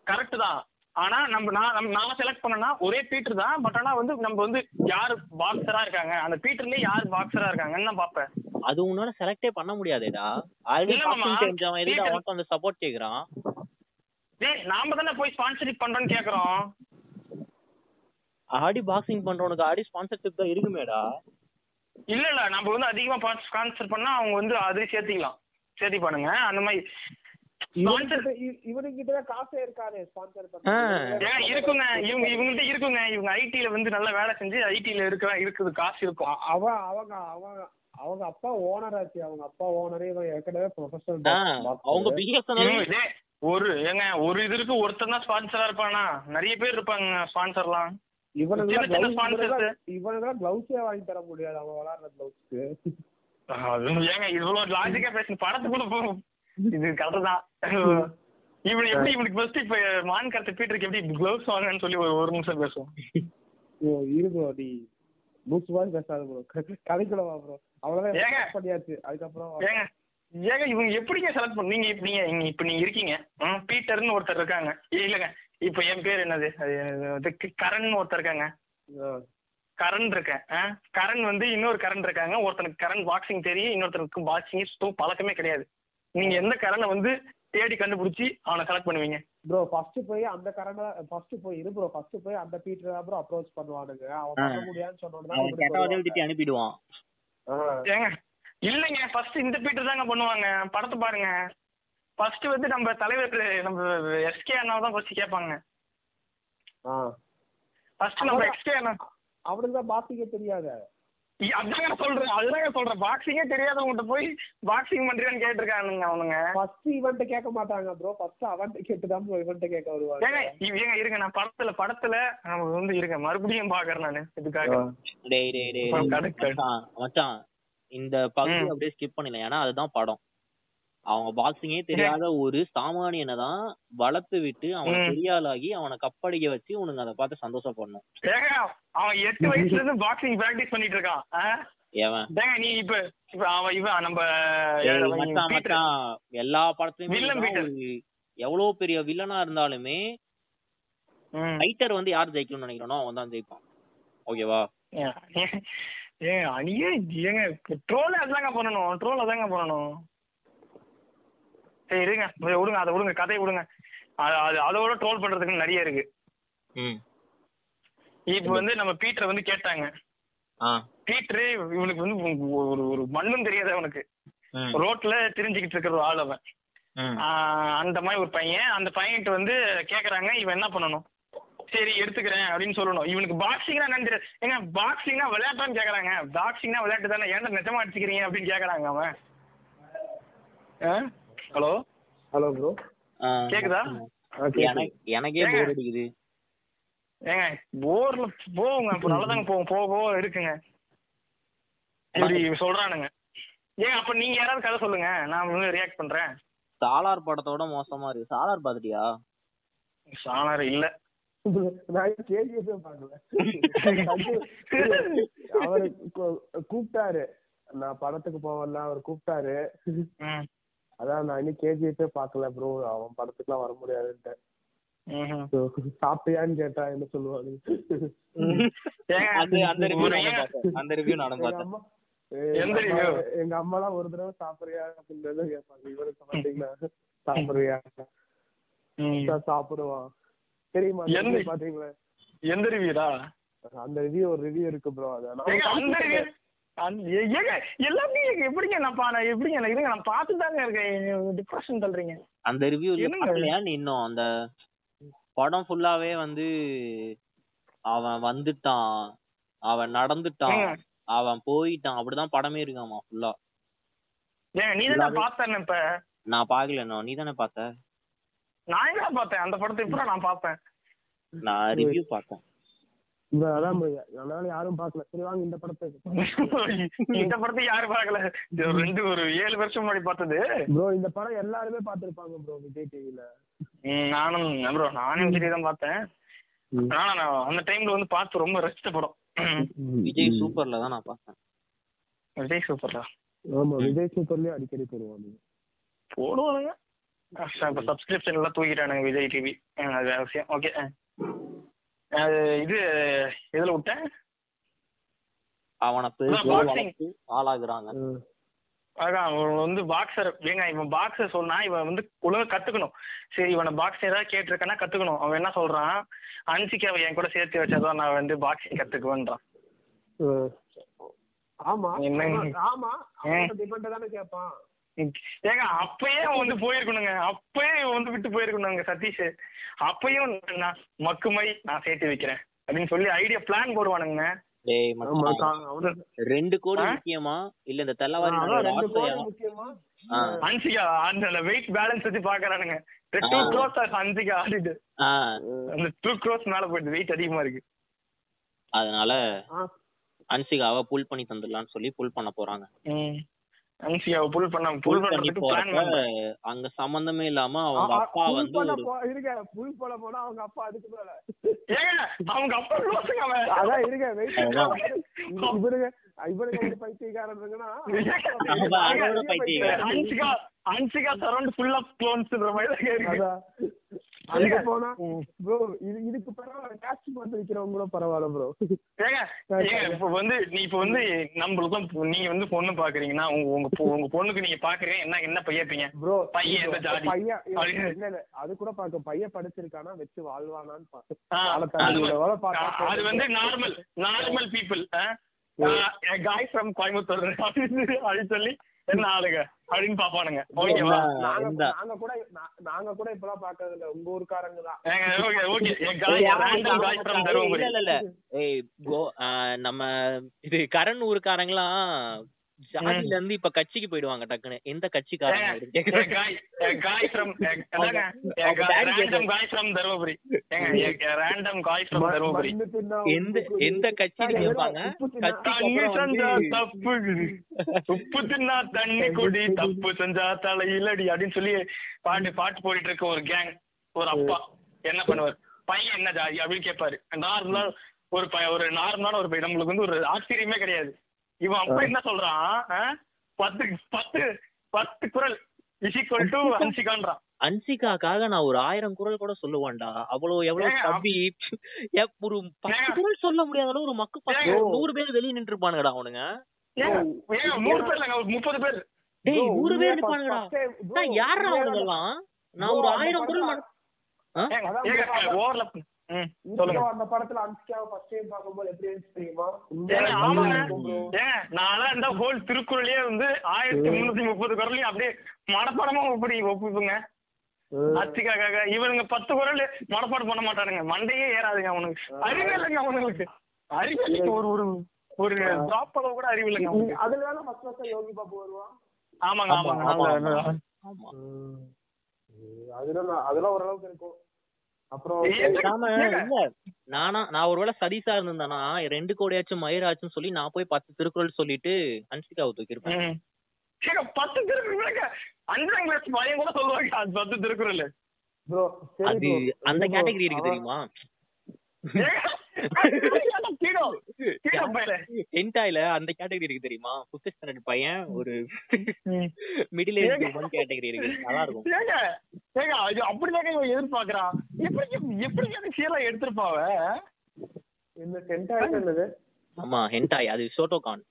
கரெக்ட் தான். ஆனா நம்ம நான் நான் செலக்ட் பண்ணனா ஒரே பீட்டர் தான். பட் ஆனா வந்து நம்ம வந்து யாரு பாக்ஸரா இருக்காங்க? அந்த பீட்டர்லயே யார் பாக்ஸரா இருக்காங்கன்னு நான் பாப்பேன் அது உன்னால செலக்டே பண்ண முடியாதேடா. ஆல்ரெடி பாக்ஸிங் தெரிஞ்சவன் எதுக்கு அவன்கிட்ட வந்து சப்போர்ட் கேக்குறான். டேய் நாம தானே போய் ஸ்பான்சரிப் பண்றோம்னு கேக்குறோம். ஆடி பாக்ஸிங் பண்றவனுக்கு ஆடி ஸ்பான்சர்ஷிப் தான் இருக்குமேடா. இல்ல இல்ல. நம்ம வந்து அதிகமா ஸ்பான்சர் பண்ணா அவங்க வந்து அதுலயும் சேர்த்திக்கலாம். சேர்த்தி பண்ணுங்க. அந்த மாதிரி இருக்குங்க. இவங்க இவங்கள்ட்ட இருக்குங்க. இவங்க ஐடில வந்து நல்லா வேலை செஞ்சு ஐடில இருக்க இருக்குது. காசு இருக்கும். அவன் அவங்க அவங்க அவங்க அப்பா ஓனர் ஆச்சு. அவங்க அப்பா ஓனரே இவன் ஏற்கனவே ஆ, ப்ரொஃபஷனல் அவங்க ஒரு ஏங்க ஒரு இது இருக்கு ஒருத்தன் தான் ஸ்பான்சரா இருப்பானா? நிறைய பேர் இருப்பாங்க ஸ்பான்சர்லாம் sponsors. இவனுக்கு கிளவுஸே வாங்கி தர முடியாது அவன் விளாடுற கிளவுஸ்க்கு அது ஏங்க இவ்வளவு லாஜிக்கா பேசணும் படத்துக்குள்ள இது கரெக்ட் தான். இவன் எப்படி இவனுக்கு ஃபர்ஸ்ட் இப்ப மான் கருத்து பீட்டருக்கு எப்படி க்ளவுஸ் வாங்கன்னு சொல்லி ஒரு ஒரு நிமிஷம் பேசுவோம். இரு ப்ரோ நீ லூஸ் மாதிரி பேசாத ப்ரோ கதைக்குள்ள வா ப்ரோ அவ்வளவுதான் ஏங்க. பண்ணியாச்சு. அதுக்கப்புறம் ஏங்க. ஏங்க இவங்க எப்படிங்க செலக்ட் பண்ண நீங்க இப்ப நீங்க இப்ப நீங்க இருக்கீங்க. பீட்டர்னு ஒருத்தர் இருக்காங்க. இல்லங்க. இப்ப என் பேர் என்னது? அது அது க- கரண்னு ஒருத்தர் இருக்காங்க. கரண் இருக்கேன்? கரண் வந்து இன்னொரு கரண் இருக்காங்க. ஒருத்தனுக்கு கரண் பாக்ஸிங் தெரியும் இன்னொருத்தனுக்கு பாக்ஸிங் சுத்தம் பழக்கமே கிடையாது. நீங்க எந்த கரனை வந்து தேடி கண்டுபிடிச்சி அவனை செலக்ட் பண்ணுவீங்க? ப்ரோ ஃபர்ஸ்ட் போய் அந்த கரண்ட ஃபர்ஸ்ட் போய் இரு ப்ரோ ஃபர்ஸ்ட் போய் அந்த பீட்டர் தான் ப்ரோ அப்ரோச் பண்ணுவானுங்க. அவன் பண்ண முடியாதுன்னு சொன்னோட திட்டி அனுப்பிடுவான். ஏங்க இல்லைங்க. ஃபர்ஸ்ட் இந்த பீட்டர் தாங்க பண்ணுவாங்க. படத்தை பாருங்க. ஃபர்ஸ்ட் வந்து நம்ம தலைவர் நம்ம எஸ்கே அண்ணா தான் ஃபர்ஸ்ட் கேட்பாங்க. ஃபர்ஸ்ட் நம்ம? எஸ்கே அண்ணா அவனுக்கு தான் பாத்திக்க தெரியாத. அதாங்க சொல்றேன் அதுதாங்க சொல்றேன். பாக்ஸிங்கே தெரியாதவங்ககிட்ட போய் பாக்ஸிங் பண்றியான்னு கேட்டிருக்கானுங்க அவனுங்க. ஃபர்ஸ்ட் இவன்ட்ட கேட்க மாட்டாங்க ப்ரோ ஃபர்ஸ்ட் அவன்ட்ட கேட்டு தான் ப்ரோ இவன்ட்ட கேட்க வருவாங்க. ஏங்க இருங்க நான் படத்துல படத்துல நம்ம வந்து இருங்க மறுபடியும் பாக்குறேன் நானு. இதுக்காக. டேய் டேய் டேய். மச்சான், இந்த பகுதி. அப்படியே ஸ்கிப் பண்ணல ஏன்னா அதுதான் படம். அவங்க பாக்ஸிங்கே தெரியாத ஒரு சாமானியனை தான் வளர்த்து விட்டு அவனை ம். பெரிய ஆளாகி அவனை கப்படிக்க வச்சு உனக்கு அதை பார்த்து சந்தோஷப்படணும். அவன் எட்டு வயசுல இருந்து பாக்ஸிங் பிராக்டிஸ் பண்ணிட்டு இருக்கான். நீ இப்ப இப்ப அவன் இவன் நம்ம மச்சான். மச்சான் எல்லா படத்துலயுமே எவ்வளவு பெரிய வில்லனா இருந்தாலுமே. ஃபைட்டர் வந்து யார் ஜெயிக்கணும்னு நினைக்கிறனோ அவன் தான் ஜெயிப்பான். ஓகேவா? ஏங்க அணியே ஏங்க ட்ரோல் அதாங்க பண்ணணும். ட்ரோல் அதாங்க பண்ணணும். சரி இருங்க. விடுங்க. அதை விடுங்க. கதையை விடுங்க. அது அது அதோட ட்ரோல் பண்றதுக்கு நிறைய இருக்கு. இப்போ வந்து நம்ம பீட்டரை வந்து கேட்டாங்க. பீட்டரு இவனுக்கு வந்து ஒரு ஒரு மண்ணும் தெரியாது அவனுக்கு. ரோட்ல திரிஞ்சுக்கிட்டு இருக்கிற ஒரு ஆள் அவன். அந்த மாதிரி ஒரு பையன். அந்த பையன்கிட்ட வந்து கேக்குறாங்க. இவன் என்ன பண்ணணும்? சரி எடுத்துக்கிறேன் அப்படின்னு சொல்லணும். இவனுக்கு பாக்ஸிங்னா தெரியாது ஏங்க பாக்ஸிங்னா விளையாட்டான்னு கேக்குறாங்க. பாக்ஸிங்னா விளையாட்டு தானே. ஏன்டா நிஜமா அடிச்சுக்கிறீங்க அப்படின்னு கேக்குறாங்க அவன். ஹலோ? Hello bro. ஆ. கேக்குதா? எனக்கு. போர் அடிக்குது. ஏங்க போர்ல போகுங்க இப்போ நல்லதாங்க போகும் போக போக இருக்குங்க. இப்படி சொல்றானுங்க. ஏங்க அப்ப நீங்க யாராவது கதை சொல்லுங்க. நான் ரியாக்ட் பண்றேன். சாலார் படத்தோட மோசமா இருக்கு. சாலார் பாத்துட்டியா? சாணர் இல்ல. அவரு கூப்பிட்டாரு. நான் படத்துக்கு போவேன்ல அவர் கூப்பிட்டாரு. ம். அதான் நான் இன்னும் கேஜிஎஃபே பார்க்கல ப்ரோ அவன் படத்துக்குலாம் வர முடியாதுன்ட்டு. சாப்பிட்டியான்னு கேட்டா என்ன சொல்லுவாங்க? அந்த ரிவ்யூ நானும் பார்த்தேன். எங்க பார்த்தேன். அம்மா ஒரு தடவை சாப்பிடுறியா அப்படின்னு கேட்பாங்க. இவருக்கு பாத்தீங்கன்னா சாப்பிடுறியா? சாப்பிடுவான் தெரியுமா பாத்தீங்களா? எந்த ரிவ்யூடா அந்த ரிவ்யூ ஒரு ரிவ்யூ இருக்கு ப்ரோ அத ஏங்க எல்லாமே எப்படிங்க நான் எப்படிங்க நான் இருங்க நான் பார்த்து தாங்க இருக்கேன் டிப்ரெஷன் தள்ளுறீங்க? அந்த ரிவ்யூ நீ இன்னும் அந்த படம் ஃபுல்லாவே வந்து அவன் வந்துட்டான் அவன் நடந்துட்டான் அவன் போயிட்டான். அப்படிதான் படமே இருக்காமா ஃபுல்லா ஏங்க நீ தானே பார்த்தேன் இப்ப? நான் பாக்கல இன்னும். நீ தானே பார்த்த? நான் எங்க பார்த்தேன்? அந்த படத்தை இப்ப நான் பார்த்தேன். நான் ரிவ்யூ பார்த்தேன். அதான். அதனால யாரும் பார்க்கல. சரி வாங்க இந்த படத்தை இந்த படத்தை யாரு பார்க்கல. இது ஒரு ரெண்டு ஒரு ஏழு வருஷம் முன்னாடி பார்த்தது. ப்ரோ இந்த படம் எல்லாருமே பார்த்திருப்பாங்க ப்ரோ விஜய் டிவில. நானும் ப்ரோ நானும் விஜய் தான் பார்த்தேன். ஆனா நான் அந்த டைம்ல வந்து பார்த்து ரொம்ப படம். விஜய் சூப்பர்ல தான் நான் பார்த்தேன். விஜய் சூப்பர்டா ஆமா விஜய் சூப்பர்லயே அடிக்கடி போடுவாங்க. போடுவானுங்க. இப்ப சப்ஸ்கிரிப்ஷன் எல்லாம் தூக்கிட்டானுங்க விஜய் டிவி. அது வேற விஷயம். ஓகே அது இது எதுல விட்டேன் அவனை பெருசா ஆளாகுறாங்க. அதான் அவன் வந்து பாக்ஸர் ஏங்க இவன் பாக்ஸர் சொன்னா இவன் வந்து ஒழுங்கா கத்துக்கணும். சரி இவனை பாக்ஸர் ஏதாவது கேட்டிருக்கானா கத்துக்கணும். அவன் என்ன சொல்றான்? அன்சிக்காவை என் கூட சேர்த்து வச்சாதான் நான் வந்து பாக்ஸிங் கத்துக்குவேன்றான். ஆமா என்னங்க? ஆமா, டிபெண்ட் தானே கேட்பான். ஏங்க அப்பயே வந்து போயிருக்கணுங்க. அப்பயே வந்து விட்டு போயிருக்கணுங்க சதீஷ். அப்பயும் நான் மக்குமை நான் சேர்த்து வைக்கிறேன். அப்படின்னு சொல்லி ஐடியா பிளான் போடுவானுங்க ரெண்டு கோடி? முக்கியமா? இல்ல இந்த ஆ. அன்சிகா அந்த வெயிட் பேலன்ஸ் வச்சு பாக்குறானுங்க. டூ. க்ரோஸ் அன்சிகா ஆடிட்டு. அந்த டூ க்ரோஸ் மேல போயிட்டு வெயிட் அதிகமா இருக்கு. அதனால அன்சிகாவை புல் பண்ணி தந்துடலாம்னு சொல்லி புல் பண்ண போறாங்க. ம். அன்சிகாவை புல் பண்ண புல் புல் பண்ணி பண்றதுக்கு பிளான் போறப்ப அங்க சம்பந்தமே இல்லாம அவங்க அப்பா வந்து இருங்க புல் போனா அவங்க அப்பா அதுக்கு மேல. ஏங்க அவங்க அப்பா அதான் இருங்க வெயிட் இவனுங்க ஒரு பைத்தியக்காரன். இருக்குன்னா. அன்சிகா சரௌண்ட் ஃபுல்லா க்ளோன்ஸ்ன்ற மாதிரி இருக்கு. அங்க போனா ப்ரோ இது இதுக்கு பரவாயில்ல. கேட்ச் பார்த்து விக்கிறவங்க கூட பரவாயில்ல ப்ரோ ஏங்க ஏங்க இப்ப வந்து நீ இப்ப வந்து நம்மளுக்கும் நீங்க வந்து பொண்ணு பாக்குறீங்கன்னா உங்க உங்க உங்க பொண்ணுக்கு நீங்க பாக்குறீங்க என்ன என்ன பையப்பீங்க ப்ரோ பையன் எந்த ஜாதி? பையன் இல்ல, அப்படின்னு. இல்ல அது கூட பாக்க பையன் படிச்சிருக்கானா வச்சு வாழ்வானான்னு வாழ அது வந்து- normal normal people guy from Coimbatore அப்படின்னு சொல்லி என்ன ஆளுங்க? அப்படின்னு பாப்பானுங்க ஓகேவா? நாங்க கூட நாங்க கூட இப்பெல்லாம் பாக்குறது இல்ல உங்க ஊருக்காரங்க தான். ஏங்க okay okay. Guy random guy from Dharmapuri. இல்ல இல்ல இல்ல. ஏய் நம்ம இது கரண் ஊருக்காரங்களாம் ஜாதியில இருந்து இப்ப கட்சிக்கு போயிடுவாங்க டக்குன்னு. எந்த கட்சிக்காரங்க எந்த. எந்த கட்சின்னு சரி, கேட்பாங்க உப்பு தின்னா- தண்ணி குடி. தப்பு செஞ்சா தலையிலடி அப்படின்னு சொல்லி பாட்டு பாட்டு போயிட்டு இருக்க ஒரு கேங் ஒரு அப்பா. என்ன பண்ணுவார்? பையன் என்ன ஜாதி அப்படின்னு கேட்பாரு நார்மலா ஒரு பையன் ஒரு நார்மலான ஒரு பையன். நம்மளுக்கு வந்து ஒரு ஆச்சரியமே கிடையாது. இவன் அப்பா என்ன சொல்றான்? பத்து பத்து பத்து குரல். இஸ் ஈக்குவல் டு ஹன்சிகான்றான் அன்சிகாக்காக நான் ஒரு ஆயிரம் குரல் கூட சொல்லுவேன்டா. அவ்வளவு எவ்வளவு தம்பி. ஒரு பத்து. குரல் சொல்ல முடியாத அளவு ஒரு மக்கு பத்து. நூறு பேர் வெளிய நின்று இருப்பானுங்கடா அவனுங்க நூறு பேர் முப்பது பேர். டேய் நூறு பேர் இருப்பானுங்கடா யாரா அவனுங்கெல்லாம்? நான் ஒரு ஆயிரம் குரல் படத்துல- அந்த படத்துல அன்சிகாவை ஃபர்ஸ்ட் டைம் பார்க்கும்போது எப்படி இருந்துச்சு தெரியுமா? நான்லாம் இந்த whole திருக்குறளையே வந்து ஆயிரத்தி முன்னூத்தி முப்பது குரலையும் அப்படியே மனப்பாடமா இப்படி ஒப்புப்புங்க அத்திக்காக இவனுங்க பத்து குரல் மனப்பாடம் பண்ண மாட்டானுங்க. மண்டையே ஏறாதுங்க அவனுக்கு அறிவே இல்லைங்க அவனுங்களுக்கு. அறிவே இல்லைங்க. ஒரு ஒரு ஒரு டிராப் அளவு கூட அறிவு இல்லைங்க அதுல ஃபர்ஸ்ட் ஃபர்ஸ்ட் யோகி பாபு வருவான் ஆமாங்க ஆமா, ஆமாங்க அதெல்லாம் நான்- அதெல்லாம் ஓரளவுக்கு இருக்கும். அப்புறம் பேசாம. இல்ல நானா நான் ஒருவேளை சதீஷா இருந்திருந்தானா ரெண்டு கோடியாச்சும் மயிராச்சும் சொல்லி நான் போய் பத்து திருக்குறள் சொல்லிட்டு அன்சிகாவை. ஏங்க, பத்து திருக்குறள் பையன் கூட சொல்லுவாங்க பத்து திருக்குறள். அது அந்த கேட்டகரி இருக்கு தெரியுமா? ஹென்டாயில அந்த கேட்டகரி இருக்கு தெரியுமா? ஃபிஃப்த் ஸ்டாண்டர்ட் பையன் ஒரு மிடில் ஏஜ் கேட்டகரி இருக்கு. நல்லா இருக்கும் ஏங்க ஏங்க அது அப்படிதாங்க இவன் எதிர்பார்க்கறான் எப்படி எப்படி அந்த சீலா எடுத்திருப்பாவ இந்த சென்டா என்னது? ஆமா ஹென்டாய் அது ஷோட்டோகான்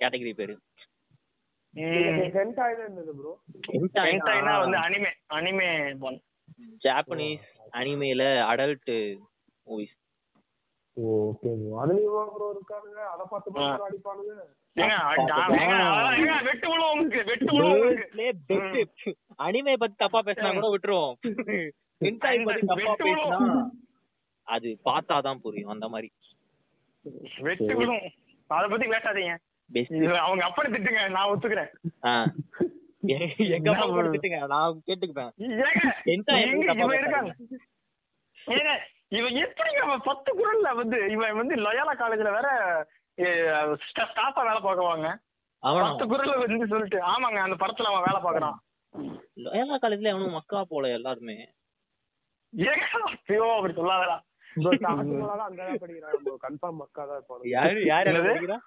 கேட்டகரி பேரு. சென்டா என்னது ப்ரோ ஹென்டாய்னா வந்து அனிமே அனிமே ஜாப்பனீஸ் அனிமேல அடல்ட் மூவிஸ் ஓகே அதுலயும் ப்ரோ இருக்கானுங்க. அத பார்த்து அடிப்பானுங்க. அனிமே பத்தி தப்பா பேசினா கூட விட்டுருவோம். ஹென்டாய் பத்தி தப்பா பேசினா. அது பார்த்தாதான் புரியும் அந்த மாதிரி. வெட்டு விழுவும் அத பத்தி பேசாதீங்க. அவங்க அப்படி திட்டுங்க நான் ஒத்துக்கிறேன். எங்க கூட திட்டுங்க நான் கேட்டுக்குப்பேன் இவன் எப்படிங்க அவன் பத்து குரல்ல வந்து இவன் வந்து லொயாலா காலேஜ்ல வேற ஸ்டாஃபா வேலை பார்க்குவாங்க பத்து குரல்ல வந்து சொல்லிட்டு ஆமாங்க அந்த படத்துல அவன் வேலை பார்க்கறான். லோயலா காலேஜ்ல அவனும் மக்கா போல எல்லாருமே. ஐயோ அப்படி சொல்லாதடா. கன்ஃபார்ம் மக்கா தான் யாரு யாரு என்னது? படிக்கிறா?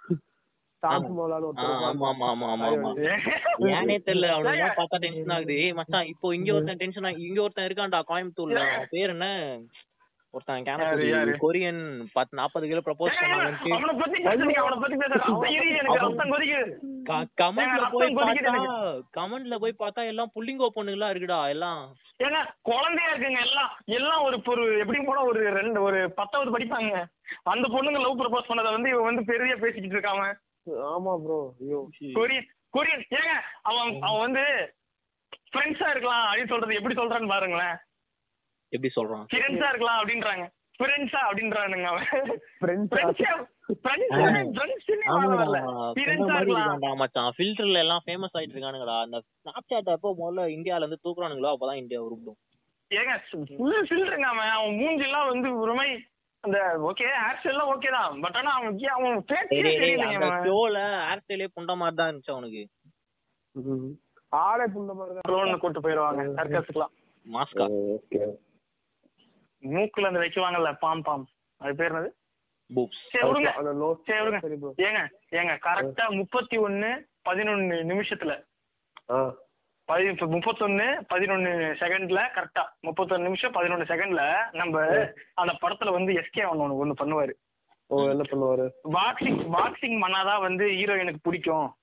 தாஜ்மஹாலும் ஆ, ஒருத்தர் ஆமா ஆமா ஆமா ஆமா ஆமா. ஏனே தெரியல அவனுக்கு பார்த்தா டென்ஷன் ஆகுது. மச்சான் இப்போ இங்க ஒருத்தன் டென்ஷன் ஆகி இங்க ஒருத்தன் இருக்கான்டா கோயம்புத்தூர்ல. பேர் என்ன? ஒருத்தன் யாரு? கொரியன் பத்து நாற்பது கிலோ ப்ரப்போஸ் கொதிக்குது. கமெண்ட்ல போய் பார்த்தா கமெண்ட்ல போய் பார்த்தா எல்லாம் புள்ளிங்கோ பொண்ணுங்களா இருக்குடா எல்லாம். ஏங்க குழந்தையா இருக்குங்க எல்லாம். எல்லாம் ஒரு ஒரு எப்படி போனா ஒரு ரெண்டு ஒரு பத்தாவது படிப்பாங்க. அந்த பொண்ணுங்க லவ் ப்ரப்போஸ் பண்ணதை வந்து இவன் வந்து பெரிய பேசிக்கிட்டு இருக்காம ஆமா ப்ரோ ஐயோ. கொரியன் கொரியன் ஏங்க அவன் அவன் வந்து ஃப்ரெண்ட்ஸா இருக்கலாம் அப்படின்னு சொல்றது எப்படி சொல்றான்னு பாருங்களேன். எப்படி சொல்றான்? ஃப்ரெண்ட்ஸா இருக்கலாம் அப்படின்றாங்க. ஃப்ரெண்ட்ஸா அப்படின்றானுங்க ஃபில்டர்ல எல்லாம் ஃபேமஸ் ஆயிட்டு இருக்கானுங்கடா. அந்த ஸ்னாப்சாட் அப்போ முதல்ல இந்தியால இருந்து தூக்குறானுங்களோ அப்பதான் இந்தியா உருப்பிடும். ஏங்க ஃபுல் ஃபில்டருங்க அவன். அவன் மூஞ்சிலாம் வந்து ஒரு மாதிரி அந்த ஓகே ஹேர் ஸ்டைல்லாம் ஓகே தான். பட் ஆனா அவன் அவன் அந்த அவன். ஷோல ஹேர் ஸ்டைலே புண்ட மாதிரி தான் இருந்துச்சு அவனுக்கு. ஆளே புண்ட மாதிரி தான். ட்ரோன் கூட்டு போயிருவாங்க சர்க்கஸ்க்குலாம் மாஸ்கா. ஓகே மூக்குல அந்த வைக்குவாங்கல்ல பாம் பாம். அது பேர் என்னது? ஏங்க ஏங்க கரெக்டா முப்பத்தி ஒண்ணு பதினொன்னு நிமிஷத்துல. முப்பத்தொன்னு பதினொன்னு செகண்ட்ல கரெக்டா முப்பத்தொன்னு நிமிஷம் பதினொன்னு செகண்ட்ல நம்ம அந்த படத்துல வந்து எஸ்கே ஒன்னு ஒண்ணு பண்ணுவாரு. ஓ என்ன பண்ணுவாரு? பாக்ஸிங் பாக்ஸிங் பண்ணாதான் வந்து ஹீரோயினுக்கு பிடிக்கும்.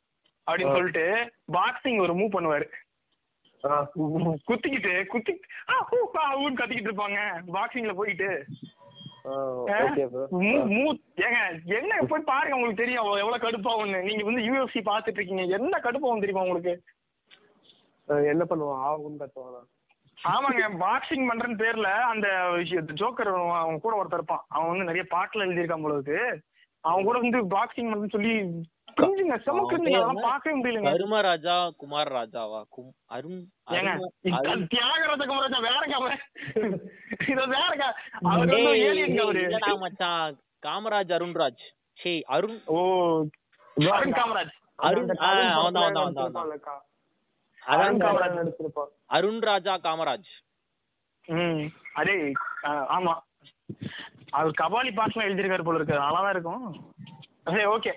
அப்படின்னு. சொல்லிட்டு பாக்ஸிங் ஒரு மூவ் பண்ணுவாரு. குத்திக்கிட்டு குத்தி ஹூன்னு கத்திக்கிட்டு இருப்பாங்க. பாக்ஸிங்ல போயிட்டு. ஏங்க என்ன போய் பாருங்க உங்களுக்கு தெரியும். எவ்வளவு கடுப்பாகும்னு நீங்க வந்து யூஎஃப்சி பாத்துட்டு இருக்கீங்க. என்ன கடுப்பாகும் தெரியுமா உங்களுக்கு? என்ன பண்ணுவான்? ஆகுன்னு கத்துவானா? ஆமாங்க பாக்ஸிங் பண்றேன்னு பேர்ல அந்த ஜோக்கர் அவன் கூட ஒருத்தர் இருப்பான். அவன் வந்து நிறைய பாட்டுல எழுதியிருக்கான் போல அவன் கூட வந்து பாக்ஸிங் பண்றேன்னு சொல்லி கிரிஞ்சுங்க செம அவன் கிரிஞ்சுங்க. பேர் அதெல்லாம்? பார்க்கவே முடியலங்க. கருமராஜா குமார் ராஜாவா? கும் அருண் தியாகராஜ குமராஜா வேறங்க அவன் இது வேறங்க அவர் ஏலியன் இல்லடா மச்சான். காமராஜ் அருண்ராஜ். சே அருண். ஓ அருண் காமராஜ். அருண் அவன்தான் அவன்தான் அவன்தான். அவன்தான். அருண் காமராஜ் நடிச்சிருப்பான். அருண் ராஜா காமராஜ். ம் அதே ஆமா. அவர் கபாலி பாட்டுலாம் எழுதியிருக்காரு போல இருக்கு. நல்லாதான் இருக்கும். சரி ஓகே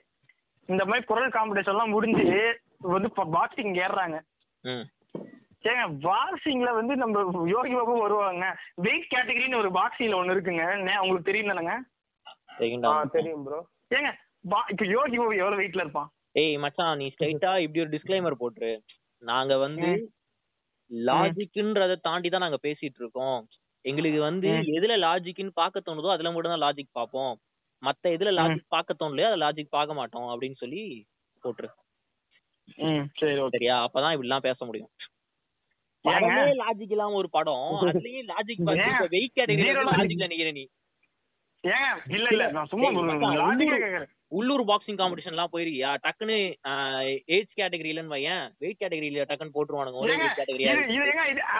இந்த மாதிரி குரல் காம்படிஷன் எல்லாம் முடிஞ்சு வந்து இப்போ பாக்ஸிங் ஏறுறாங்க. ம். ஏங்க பாக்ஸிங்ல வந்து நம்ம யோகி பாபு வருவாங்க வெயிட் கேட்டகரின்னு ஒரு பாக்ஸிங்ல ஒண்ணு இருக்குங்க. உங்களுக்கு தெரியும் தானேங்க? தெரியும் ப்ரோ ஏங்க பா- இப்ப யோகி பாபு எவ்வளவு வெயிட்ல இருப்பான்? ஏய் மச்சான் நீ ஸ்ட்ரைட்டா இப்படி ஒரு டிஸ்க்ளைமர் போட்டுரு. நாங்க வந்து. லாஜிக்ன்றத தாண்டி தான் நாங்க பேசிட்டு இருக்கோம். எங்களுக்கு வந்து. எதுல லாஜிக்னு பார்க்க தோணுதோ அதுல மட்டும் தான் லாஜிக் பார்ப்போம். மத்த எதுல லாஜிக் பார்க்க தோணலையோ அதை லாஜிக் பார்க்க மாட்டோம் அப்படின்னு சொல்லி போட்டுரு. சரி சரியா? அப்பதான் இப்படிலாம் பேச முடியும்? படமே லாஜிக் இல்லாம ஒரு படம். அதுலயும் லாஜிக் ஏன்? Weight category. லாஜிக்ல நிக்கிற நீ. ஏங்க இல்ல இல்ல நான் சும்மா லாஜிக்கே கேக்குறேன் உள்ளூர் பாக்ஸிங் காம்படிஷன் எல்லாம் போயிருக்கியா? டக்குன்னு ஏஜ் கேட்டகரியிலன்னு வையன். வெயிட் கேட்டகரியில டக்குன்னு போட்டுருவானுங்க. ஒரே வெயிட் இது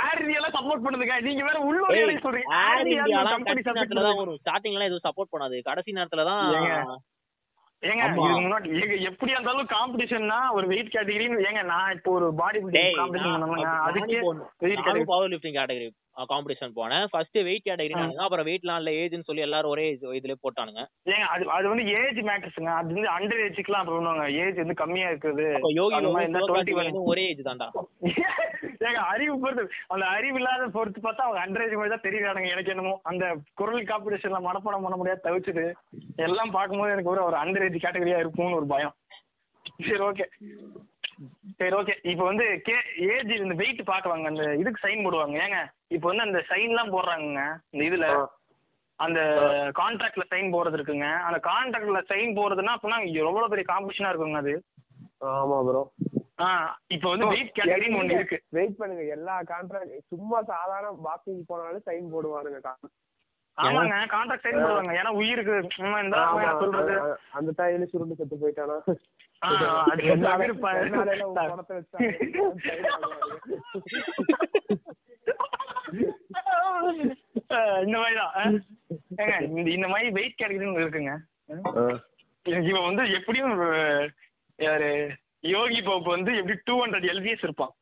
ஏர் சப்போர்ட் பண்ணுதுங்க. நீங்க வேற உள்ளூர் சொல்றீங்க. ஏர் இந்தியா கடைசி நேரத்துல தான் வரும் ஸ்டார்டிங்ல எதுவும் சப்போர்ட் பண்ணாது. கடைசி நேரத்துல தான் ஏங்க, முன்னாடி ஏங்க எப்படியா இருந்தாலும் காம்படிஷன்னா ஒரு வெயிட் கேட்டகரின்னு ஏங்க நான் இப்போ ஒரு பாடி பில்டிங் காம்படிஷன் நானும் அதுக்கே. Weight category power lifting category competition போனேன். ஃபர்ஸ்ட் வெயிட் கேட்டகரி அப்புறம் வெயிட்லாம் இல்ல ஏஜ்னு சொல்லி எல்லாரும் ஒரே இதுல போட்டானுங்க. ஏங்க அது அது வந்து ஏஜ் மேட்டர்ஸ்ங்க அது வந்து அண்டர் ஏஜ்க்குலாம் பண்ணுவாங்க ஏஜ் வந்து கம்மியா இருக்குது. யோகி அந்த மாதிரி இருந்தா 21 டுவெண்ட்டி ஒரே ஏஜ் தான்டா. ஏங்க அறிவு பொறுத்து அந்த அறிவு இல்லாத பொறுத்து பார்த்தா அவங்க அண்டர் ஏஜ் மாதிரி தான் தெரியுறானுங்க. எனக்கு என்னமோ அந்த குரல் காம்படிஷன்ல மனப்பாடம் பண்ண முடியாது தவிச்சுது எல்லாம் பார்க்கும்போது எனக்கு ஒரு அண்டர் ஏஜ் கேட்டகரியா இருக்கும்னு ஒரு பயம். சரி ஓகே சரி ஓகே இப்போ வந்து கே ஏஜ் இந்த வெயிட் பார்க்குவாங்க அந்த இதுக்கு சைன் போடுவாங்க. ஏங்க இப்போ வந்து அந்த சைன்லாம் போடுறாங்கங்க இந்த இதுல. அந்த கான்ட்ராக்ட்ல சைன் போடுறது இருக்குங்க. அந்த கான்ட்ராக்ட்ல சைன் போடுறதுன்னா அப்படின்னா எவ்வளவு பெரிய காம்படிஷனா இருக்குங்க அது? ஆமா ப்ரோ ஆ இப்போ வந்து வெயிட் கேட்டகரின்னு ஒன்று இருக்கு. வெயிட் பண்ணுங்க. எல்லா கான்ட்ராக்ட் சும்மா சாதாரண பாக்ஸிங் போனாலும் சைன் போடுவானுங்க கா- ஆமாங்க கான்ட்ராக்ட் சைன் போடுவாங்க. ஏன்னா உயிருக்கு. அந்த தாயில சுருண்டு செத்து போயிட்டானா? இந்த மாதிரிதான் இந்த மாதிரி வெயிட் கேட்டகரின்னு இருக்குங்க. இவன் வந்து எப்படியும் யாரு யோகி பாபு வந்து எப்படி டூ ஹண்ட்ரட் எல்பிஎஸ் இருப்பான்.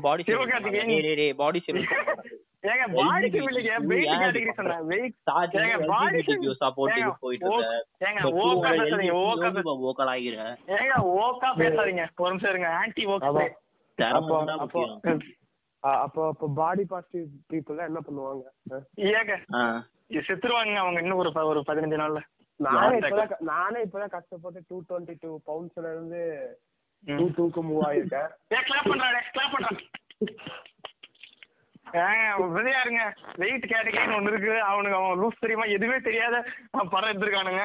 பாடி சிவகார்த்திகேயன். பாடி ஷேப் ஏங்க பாடி ஷேப் இல்லைங்க வெயிட் கேட்டகரி சொன்னேன் வெயிட் ஏங்க பாடி சப்போர்ட் ஏங்க, போயிட்டு ஓ- இருக்க ஏங்க ஓக்கா பேசாதீங்க ஓக்கா பேச- ஓக்கல் ஆகிற ஏங்க ஓக்கா பேசாதீங்க. ஒரு நிமிஷம் இருங்க ஆன்டி ஓக் அப்போ- அப்போ- அப்போ அப்போ பாடி பாசிட்டிவ் பீப்புள் என்ன பண்ணுவாங்க. ஏங்க செத்துருவாங்க அவங்க இன்னும் ஒரு ஒரு பதினஞ்சு நாள்ல. நானே இப்பதான் நானே இப்பதான் கஷ்டப்பட்டு டூ டுவெண்ட்டி டூ பவுண்ட்ஸ்ல இருந்து. டூ டூக்கு மூவ் ஆயிருக்கேன். கிளாப் பண்றானே கிளாப் பண்றான். இருங்க வெயிட் கேட்டகரின்னு ஒண்ணு இருக்கு. அவனுக்கு அவன் லூஸ் தெரியுமா? எதுவுமே தெரியாத படம் எடுத்திருக்கானுங்க.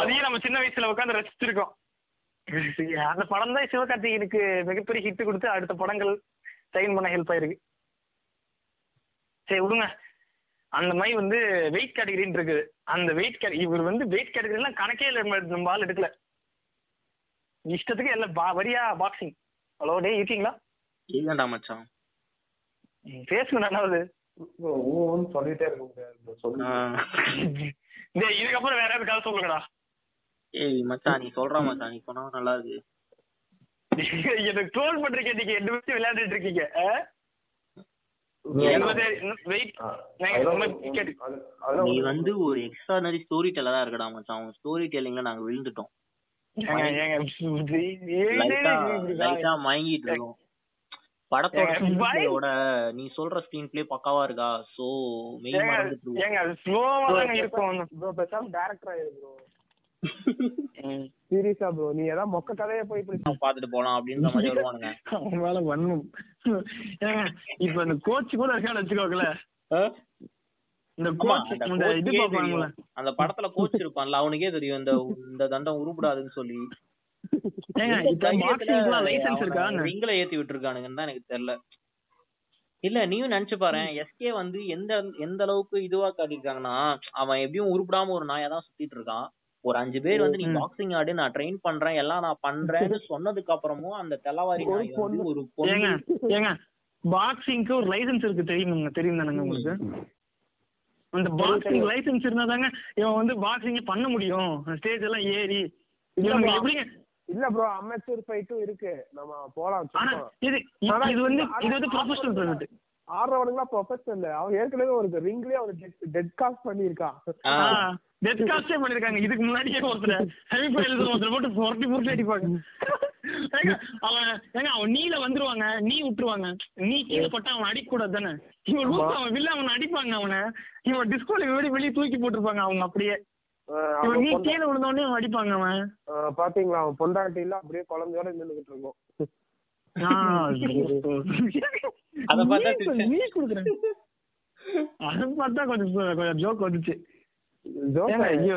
அதையும் நம்ம சின்ன வயசுல உட்காந்து ரசிச்சிருக்கோம். அந்த படம் தான் சிவகார்த்திகேயனுக்கு மிகப்பெரிய ஹிட் கொடுத்து அடுத்த படங்கள் சைன் பண்ண ஹெல்ப் ஆயிருக்கு. சரி விடுங்க. அந்த மாதிரி வந்து வெயிட் கேட்டகரின்னு இருக்குது. அந்த வெயிட் கேட் இவர் வந்து வெயிட் கேட்டகரிலாம் கணக்கே இல்லை நம்ம ஆள் எடுக்கல. இஷ்டத்துக்கு எல்லாம் பா வரியா பாக்ஸிங் ஹலோ டே இருக்கீங்களா? இல்லடா மச்சான். பேசுங்க ரெண்டாவது ஊன்னு சொல்லிட்டே இருக்க முடியாது சொல்லு ஆ. டேய் இதுக்கப்புறம் வேற ஏதாவது கதை சொல்லுங்கடா ஏய் மச்சான் நீ சொல்ற மச்சான் நீ சொன்னா நல்லா இருக்கு எனக்கு ட்ரோல் பண்றீங்க நீங்க எட்டு வச்சு விளையாடிட்டு இருக்கீங்க? நீ வந்து ஒரு எக்ஸ்ட்ரானரி ஸ்டோரி டெல்லரா இருக்கடா மச்சான் உன் ஸ்டோரி டெல்லிங்ல நாங்க விழுந்துட்டோம் லைட்டா மயங்கிட்டு இருக்கோம் படத்தோட நீ சொல்ற ஸ்கிரீன் பிளே பக்காவா இருக்கா? சோ மெயின் மறந்துட்டு. ஏங்க அது ஸ்லோவா தாங்க இருக்கும் bro பேசாம டேரக்டர் ஆயிரு ப்ரோ. சீரியஸா ப்ரோ நீ ஏதாவது மொக்க கதையை போய் இப்படி பாத்துட்டு போலாம் அப்படின்ற மாதிரி வருவானுங்க. அவன் மேல வன்மம். ஏங்க இப்ப இந்த கோச் கூட இருக்கான்னு வச்சுக்கோங்கள. இந்த கோச் இந்த இது தெரியும். அந்த படத்துல கோச் இருப்பான்ல அவனுக்கே தெரியும். இந்த இந்த தண்டம் உருப்படாதுன்னு சொல்லி. ரிங்ல ஏத்தி விட்டுருக்கானுங்கன்னு தான் எனக்கு தெரியல. இல்ல நீயும் நினைச்சு பாரு எஸ்கே வந்து எந்த எந்த அளவுக்கு இதுவா காட்டியிருக்காங்கன்னா அவன் எப்படியும் உருப்படாம ஒரு நாயா தான் சுத்திட்டு இருக்கான். ஒரு அஞ்சு பேர் வந்து நீ. பாக்ஸிங் ஆடு நான் ட்ரெயின் பண்றேன் எல்லாம் நான் பண்றேன்னு சொன்னதுக்கு அப்புறமும் அந்த தெல்லவாரி ஒரு நாய் வந்து ஒரு ஏங்க பொண்ணு ஏங்க பாக்ஸிங்க்கு ஒரு லைசென்ஸ் இருக்கு தெரியுமாங்க தெரியும் தானங்க உங்களுக்கு? அந்த பாக்ஸிங் லைசென்ஸ் இருந்தா தாங்க இவன் வந்து பாக்ஸிங் பண்ண முடியும். ஸ்டேஜ் எல்லாம் ஏறி எப்படிங்க இல்ல ப்ரோ அமெச்சூர் ஃபைட்டும் இருக்கு. நம்ம போலாம். இது இது வந்து இது வந்து ப்ரொஃபஷனல் சொல்லிட்டு ஆடுறவனுக்குலாம் ப்ரொஃபஷனல் அவன் ஏற்கனவே ஒரு ரிங்லயே ஒரு டெட் காஸ்ட் பண்ணியிருக்கான் ஆ. டெத் காஸ்டே பண்ணிருக்காங்க இதுக்கு முன்னாடியே ஒருத்தர் செமி ஃபைனல்ஸ் ஒருத்தர் போட்டு புரட்டி புரட்டி அடிப்பாங்க. அவன் ஏங்க அவன் நீல வந்துருவாங்க நீ விட்டுருவாங்க. நீ கீழே பட்டா அவன் அடிக்க கூடாது தானே? இவன் லூஸ் அவன் வில்ல அவனை அடிப்பாங்க அவனை. இவன் டிஸ்கோல வெளியே வெளியே தூக்கி போட்டிருப்பாங்க அவங்க அப்படியே. நீ கீழே விழுந்தோடனே அவன் அடிப்பாங்க அவன். பாத்தீங்களா அவன் பொண்டாட்டில அப்படியே குழந்தையோட நின்னுகிட்டு இருக்கும். அத பார்த்தா நீ கொடு- நீ கொடுக்குறேன் அதை பார்த்தா கொஞ்சம் கொஞ்சம் ஜோக் வந்துச்சு? ஏங்க, ஐயோ,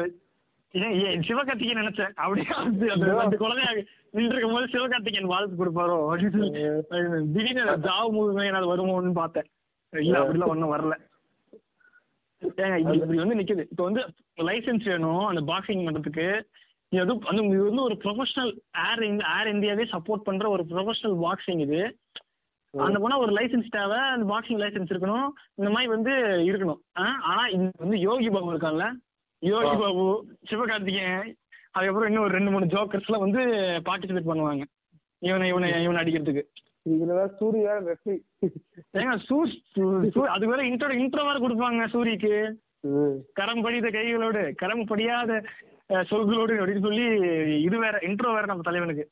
சிவகார்த்திகேயன் நினைச்சேன் அப்படியே வந்து அந்த குழந்தையாக நின்று இருக்கும் போது சிவகார்த்திகேயன் வாழ்த்து கொடுப்பாரோ? அப்படின்னு சொல்லி, திடீர்னு ஜாவ் மூவி ஏதாவது வருமோன்னு பார்த்தேன். இல்ல அப்படிலாம் ஒண்ணும் வரல. இப்படி வந்து நிக்குது. இப்போ வந்து லைசென்ஸ் வேணும் அந்த பாக்ஸிங் பண்றதுக்கு. இது வந்து அந்த இது வந்து ஒரு ப்ரொஃபஷனல் ஏர் ஏர் இந்தியாவே சப்போர்ட் பண்ற ஒரு ப்ரொஃபஷனல் பாக்ஸிங் இது. அந்த போனா ஒரு லைசென்ஸ் தேவை அந்த பாக்ஸிங் லைசென்ஸ் இருக்கணும் இந்த மாதிரி வந்து இருக்கணும். ஆனா இது வந்து யோகி பாபு இருக்கான்ல. யோகி பாபு சிவகார்த்திகேயன் அதுக்கப்புறம் இன்னும் ஒரு ரெண்டு மூணு ஜோக்கர்ஸ் எல்லாம் வந்து பார்ட்டிசிபேட் பண்ணுவாங்க. இவனை இவனை இவனை அடிக்கிறதுக்கு. இதுல வேற சூரிய வேற ரெஃப்ரி ஏங்க சூ அது வேற இன்ட்ரோ இன்ட்ரோ வேற கொடுப்பாங்க சூரிக்கு கரம் படித்த கைகளோடு கரம் படியாத சொல்களோடு அப்படின்னு சொல்லி இது வேற இன்ட்ரோ வேற நம்ம தலைவனுக்கு.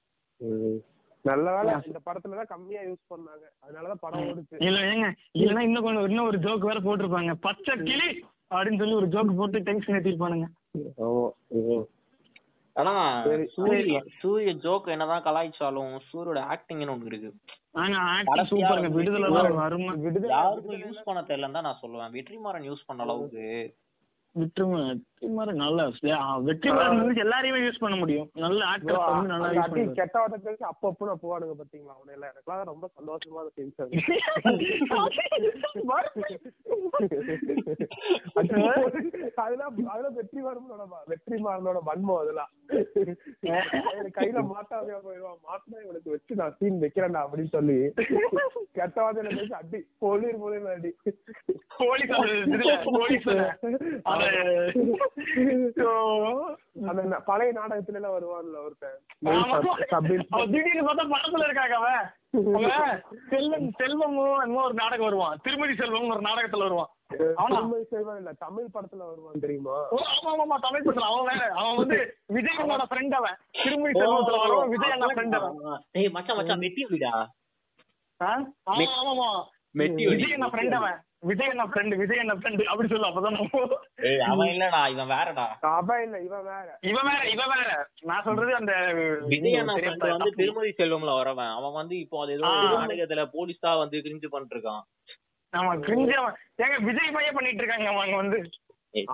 நல்ல வேலை இந்த படத்துல தான் கம்மியா யூஸ் பண்ணாங்க. அதனாலதான் படம் ஓடுச்சு. இல்ல ஏங்க இல்லைன்னா இன்னும் கொஞ்சம் இன்னும் ஒரு ஜோக் வேற போட்டிருப்பாங்க. பச்சை கிளி அப்படின்னு சொல்லி ஒரு ஜோக் போட்டு டென்ஷன் ஏத்திருப்பானுங்க. ஆமா ம். ஆனா சரி. சூரிய சூரிய ஜோக் என்னதான் கலாய்ச்சாலும் சூரியோட ஆக்டிங்னு ஒண்ணு இருக்கு? யாருக்கும் யூஸ் பண்ண தெரியலன்னு தான் நான் சொல்லுவேன். வெற்றிமாறன் யூஸ் பண்ண அளவுக்கு. வெற்றிமாறன் நல்ல வெற்றிமாறன் வந்து எல்லாரையுமே யூஸ் பண்ண முடியும். நல்ல வந்து நல்லா யூஸ் பண்ணுவாரு கெட்ட வார்த்தை அப்பப்போ நான் போவானுங்க பாத்தீங்களா அவனை எல்லாம் எனக்குலாம் ரொம்ப சந்தோஷமான சீன்ஸ் அது அதெல்லாம் அதெல்லாம் வெற்றி மாறனோட வெற்றி மாறனோட வன்மம் அதெல்லாம். கையில மாட்டாமையா போயிடுவான். மாட்டினா இவனுக்கு வச்சு நான் சீன் வைக்கிறேன்டா அப்படின்னு சொல்லி கெட்ட வார்த்தையில பேசி அடி பொலிர் பொலிர் அடி. போலீஸ் போலீஸ் அந்த பழைய நாடகத்துல எல்லாம் வருவான்ல ஒருத்தன். திடீர்னு பார்த்தா படத்துல இருக்காங்க அவன். செல்வம் செல்வமும் என்னமோ ஒரு நாடகம் வருவான். திருமதி செல்வம் ஒரு நாடகத்துல வருவான். அவனா? திருமதி செல்வன் இல்ல தமிழ் படத்துல வருவான் தெரியுமா? ஓ, ஆமா ஆமா, தமிழ் படத்துல. அவன் வேற. அவன் வந்து விஜய் அண்ணோட ஃப்ரெண்ட் அவன். திருமதி செல்வத்துல வருவான் விஜய் அண்ணா ஃப்ரெண்ட் அவன். ஏய் மச்சான் மச்சான் மெட்டி விடா? ஆ? ஆமா ஆமா ஆமா. மெட்டி விஜய் அண்ணா ஃப்ரெண்ட் அவன். விஜய் அண்ணா ஃப்ரெண்ட் விஜய் அண்ணா ஃப்ரெண்ட் அப்படி சொல்லு அப்பதான். ஏய் அவன் இல்லடா இவன் வேறடா. அவன் இல்ல இவன் வேற. இவன் வேற இவன் வேற. நான் சொல்றது அந்த விஜய் friend வந்து. திருமதி செல்வம்ல வரவன் அவன் வந்து இப்போ அது ஏதோ. நாடகத்துல போலீஸா வந்து கிரிஞ்சு பண்ணிட்டு இருக்கான் ஆமா கிரிஞ்சு அவன். ஏங்க விஜய் பையன் பண்ணிட்டு இருக்காங்க அவங்க வந்து.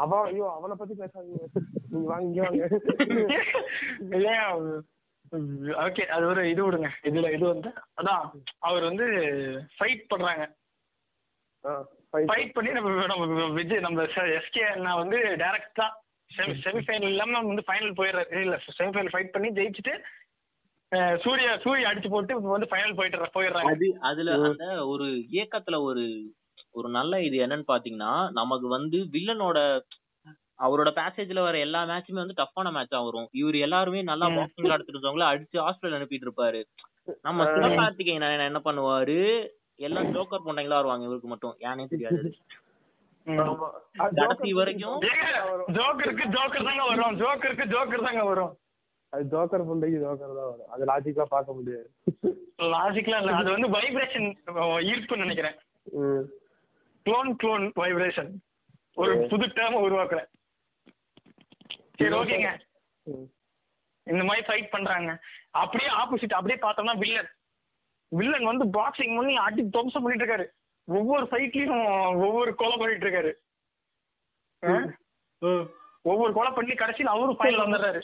அவன் ஐயோ அவனை பத்தி பேசாதீங்க. நீங்க வாங்க இங்க வாங்க. இல்லையா? ஓகே அது ஒரு இது விடுங்க. இதுல இது வந்து அதான் அவர் வந்து ஃபைட் பண்றாங்க. ஃபைட் பண்ணி நம்ம நம்ம விஜய் நம்ம எஸ்கே அண்ணா வந்து டைரக்டா செமி செமிஃபைனல் இல்லாம வந்து ஃபைனல் போயிடுறாரு. இல்ல செமிஃபைனல் ஃபைட் பண்ணி ஜெயிச்சுட்டு சூர்யா சூர்யா அடிச்சு போட்டு இப்ப வந்து ஃபைனல் போயிட்டு போயிடுறாங்க. அது அதுல அந்த ஒரு இயக்கத்துல ஒரு ஒரு நல்ல இது என்னன்னு பாத்தீங்கன்னா நமக்கு வந்து வில்லனோட அவரோட பேசேஜ்ல வர எல்லா மேட்சுமே வந்து டஃப்பான மேட்சா வரும். இவர் எல்லாருமே நல்லா. பாக்ஸிங் விளையாடுறவங்கள அடிச்சு ஹாஸ்பிடல் அனுப்பிட்டு இருப்பாரு. நம்ம சிவகார்த்திகேயன் என்ன- என்ன பண்ணுவாரு? எல்லாம் ஜோக்கர் பொண்டைங்களா வருவாங்க இவருக்கு மட்டும். ஏனே தெரியாது. கடைசி வரைக்கும் ஜோக்கருக்கு ஜோக்கர் தாங்க வரும். ஜோக்கருக்கு ஜோக்கர் தாங்க வரும். அது ஜோக்கர் புண்டைக்கு ஜோக்கர் தான் வரும். அது லாஜிக்கா பார்க்க முடியாது. லாஜிக்கலா இல்ல. அது வந்து வைப்ரேஷன் ஈர்ப்புன்னு நினைக்கிறேன். க்ளோன் க்ளோன் வைப்ரேஷன் ஒரு புது டேர்ம் உருவாக்குறேன். சரி ஓகேங்க. ம். இந்த மாதிரி ஃபைட் பண்றாங்க. அப்படியே ஆப்போசிட் அப்படியே பார்த்தோம்னா வில்லன் வில்லன் வந்து பாக்ஸிங் பண்ணி அடி துவம்சம் பண்ணிட்டு இருக்காரு ஒவ்வொரு ஃபைட்லயும் ஒவ்வொரு கொலை பண்ணிட்டு இருக்காரு ஆ? ஒவ்வொரு கொலை பண்ணி கடைசியில் அவரும் ஃபைனல் வந்துடுறாரு.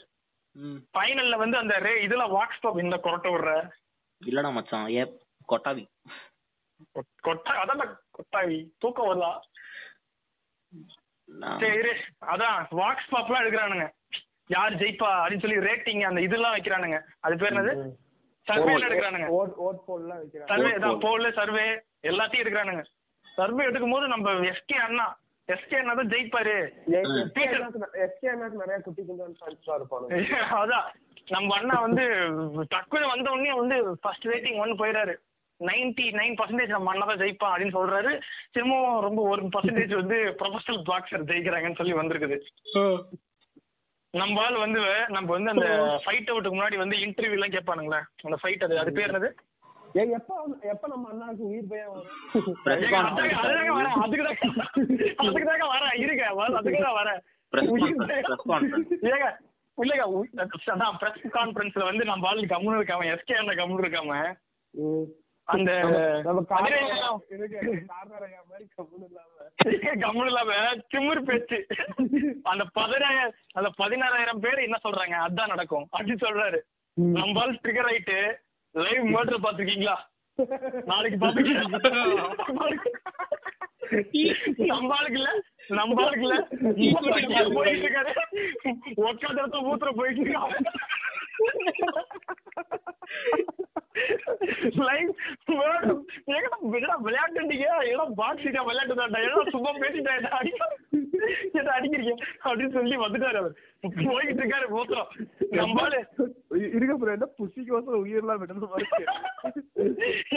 ஃபைனல்ல வந்து அந்த ரே இதுல வாக்ஸ் டாப் இந்த கொரட்டை விடுற. இல்லடா மச்சான் ஏ கொட்டாவி. கொட்டா அதான் கொட்டாவி தூக்கம் வருதா? நான் சரி இரு. அதான் வாக்ஸ் பாப்லாம் எடுக்கிறானுங்க. யார் ஜெயிப்பா அப்படின்னு சொல்லி ரேட்டிங் அந்த இதெல்லாம் வைக்கிறானுங்க. அது பேர் என்னது? சர்வேல எடுக்கிறானுங்க. சர்வே தான் போல் சர்வே எல்லாத்தையும் எடுக்கிறானுங்க. சர்வே எடுக்கும் போது நம்ம எஸ்கே அண்ணா எஸ்கே அண்ணா தான் ஜெயிப்பாரு. எஸ்கே அண்ணாக்கு நிறைய குட்டி ஃபேன்ஸ்லாம் இருப்பானுங்க. அதான். நம்ம அண்ணா வந்து டக்குன்னு வந்த உடனே வந்து ஃபர்ஸ்ட் ரேட்டிங் ஒன்னு போயிடாரு நைன்டி நைன் பர்சன்டேஜ் நம்ம அண்ணா தான் ஜெயிப்பான் அப்படின்னு சொல்றாரு. திரும்பவும் ரொம்ப ஒரு பர்சன்டேஜ் வந்து ப்ரொஃபஷனல் பாக்ஸர் ஜெயிக்கிறாங்கன்னு சொல்லி வந்திருக்குது. நம்ம ஆள் வந்து நம்ம வந்து அந்த ஃபைட் அவுட்டுக்கு முன்னாடி வந்து இன்டர்வியூ எல்லாம் கேட்பானுங்களே. அந்த ஃபைட் அது அது பேர் என்னது? ஏய் எப்ப வந்து- எப்ப நம்ம அண்ணாக்கு உயிர் பயம் வரும்? அதுக்குதாங்க வரேன் இருங்க வர- conference, பயம். press conference. ஏங்க இல்லைங்க அதான் பிரஸ் கான்ஃபரன்ஸ்ல வந்து நம்ம ஆளு கம்முன்னு இருக்காம எஸ்கே அந்த கம்முன்னு இருக்காம. ம். அந்த கம்முன்னு இல்லாம. திமிர் பேச்சு. அந்த பதினாயிரம் அந்த பதினாறாயிரம் பேர் என்ன சொல்றாங்க? அதான் நடக்கும். அப்படின்னு சொல்றாரு. நம்ம ஆள் ட்ரிகர் ஆயிட்டு லைவ் மர்டர் பாத்திருக்கீங்களா நாளைக்கு பாத்துக்கலாம் நம்ம ஆளுக்கு இல்ல. நம்ம ஆளுக்கு இல்ல போயிட்டு இருக்காரு. இடத்துல மூத்திர போயிட்டு இருக்காரு. லைவ் ஏன்னா விளையாட்டுட்டீங்க ஏன்னா பாக்ஸிக்கா விளையாட்டு தான்டா ஏன்னா சும்மா பேசிட்டா என்ன அடிக்க அடிக்கிறீங்க? அப்படின்னு சொல்லி வந்துட்டாரு அவர். போய்கிட்டு இருக்காரு மூத்திரம் நம்ம ஆளு இருக்க போற என்ன புசிக்கோசம் உயிரெல்லாம் விடணும் மாதிரி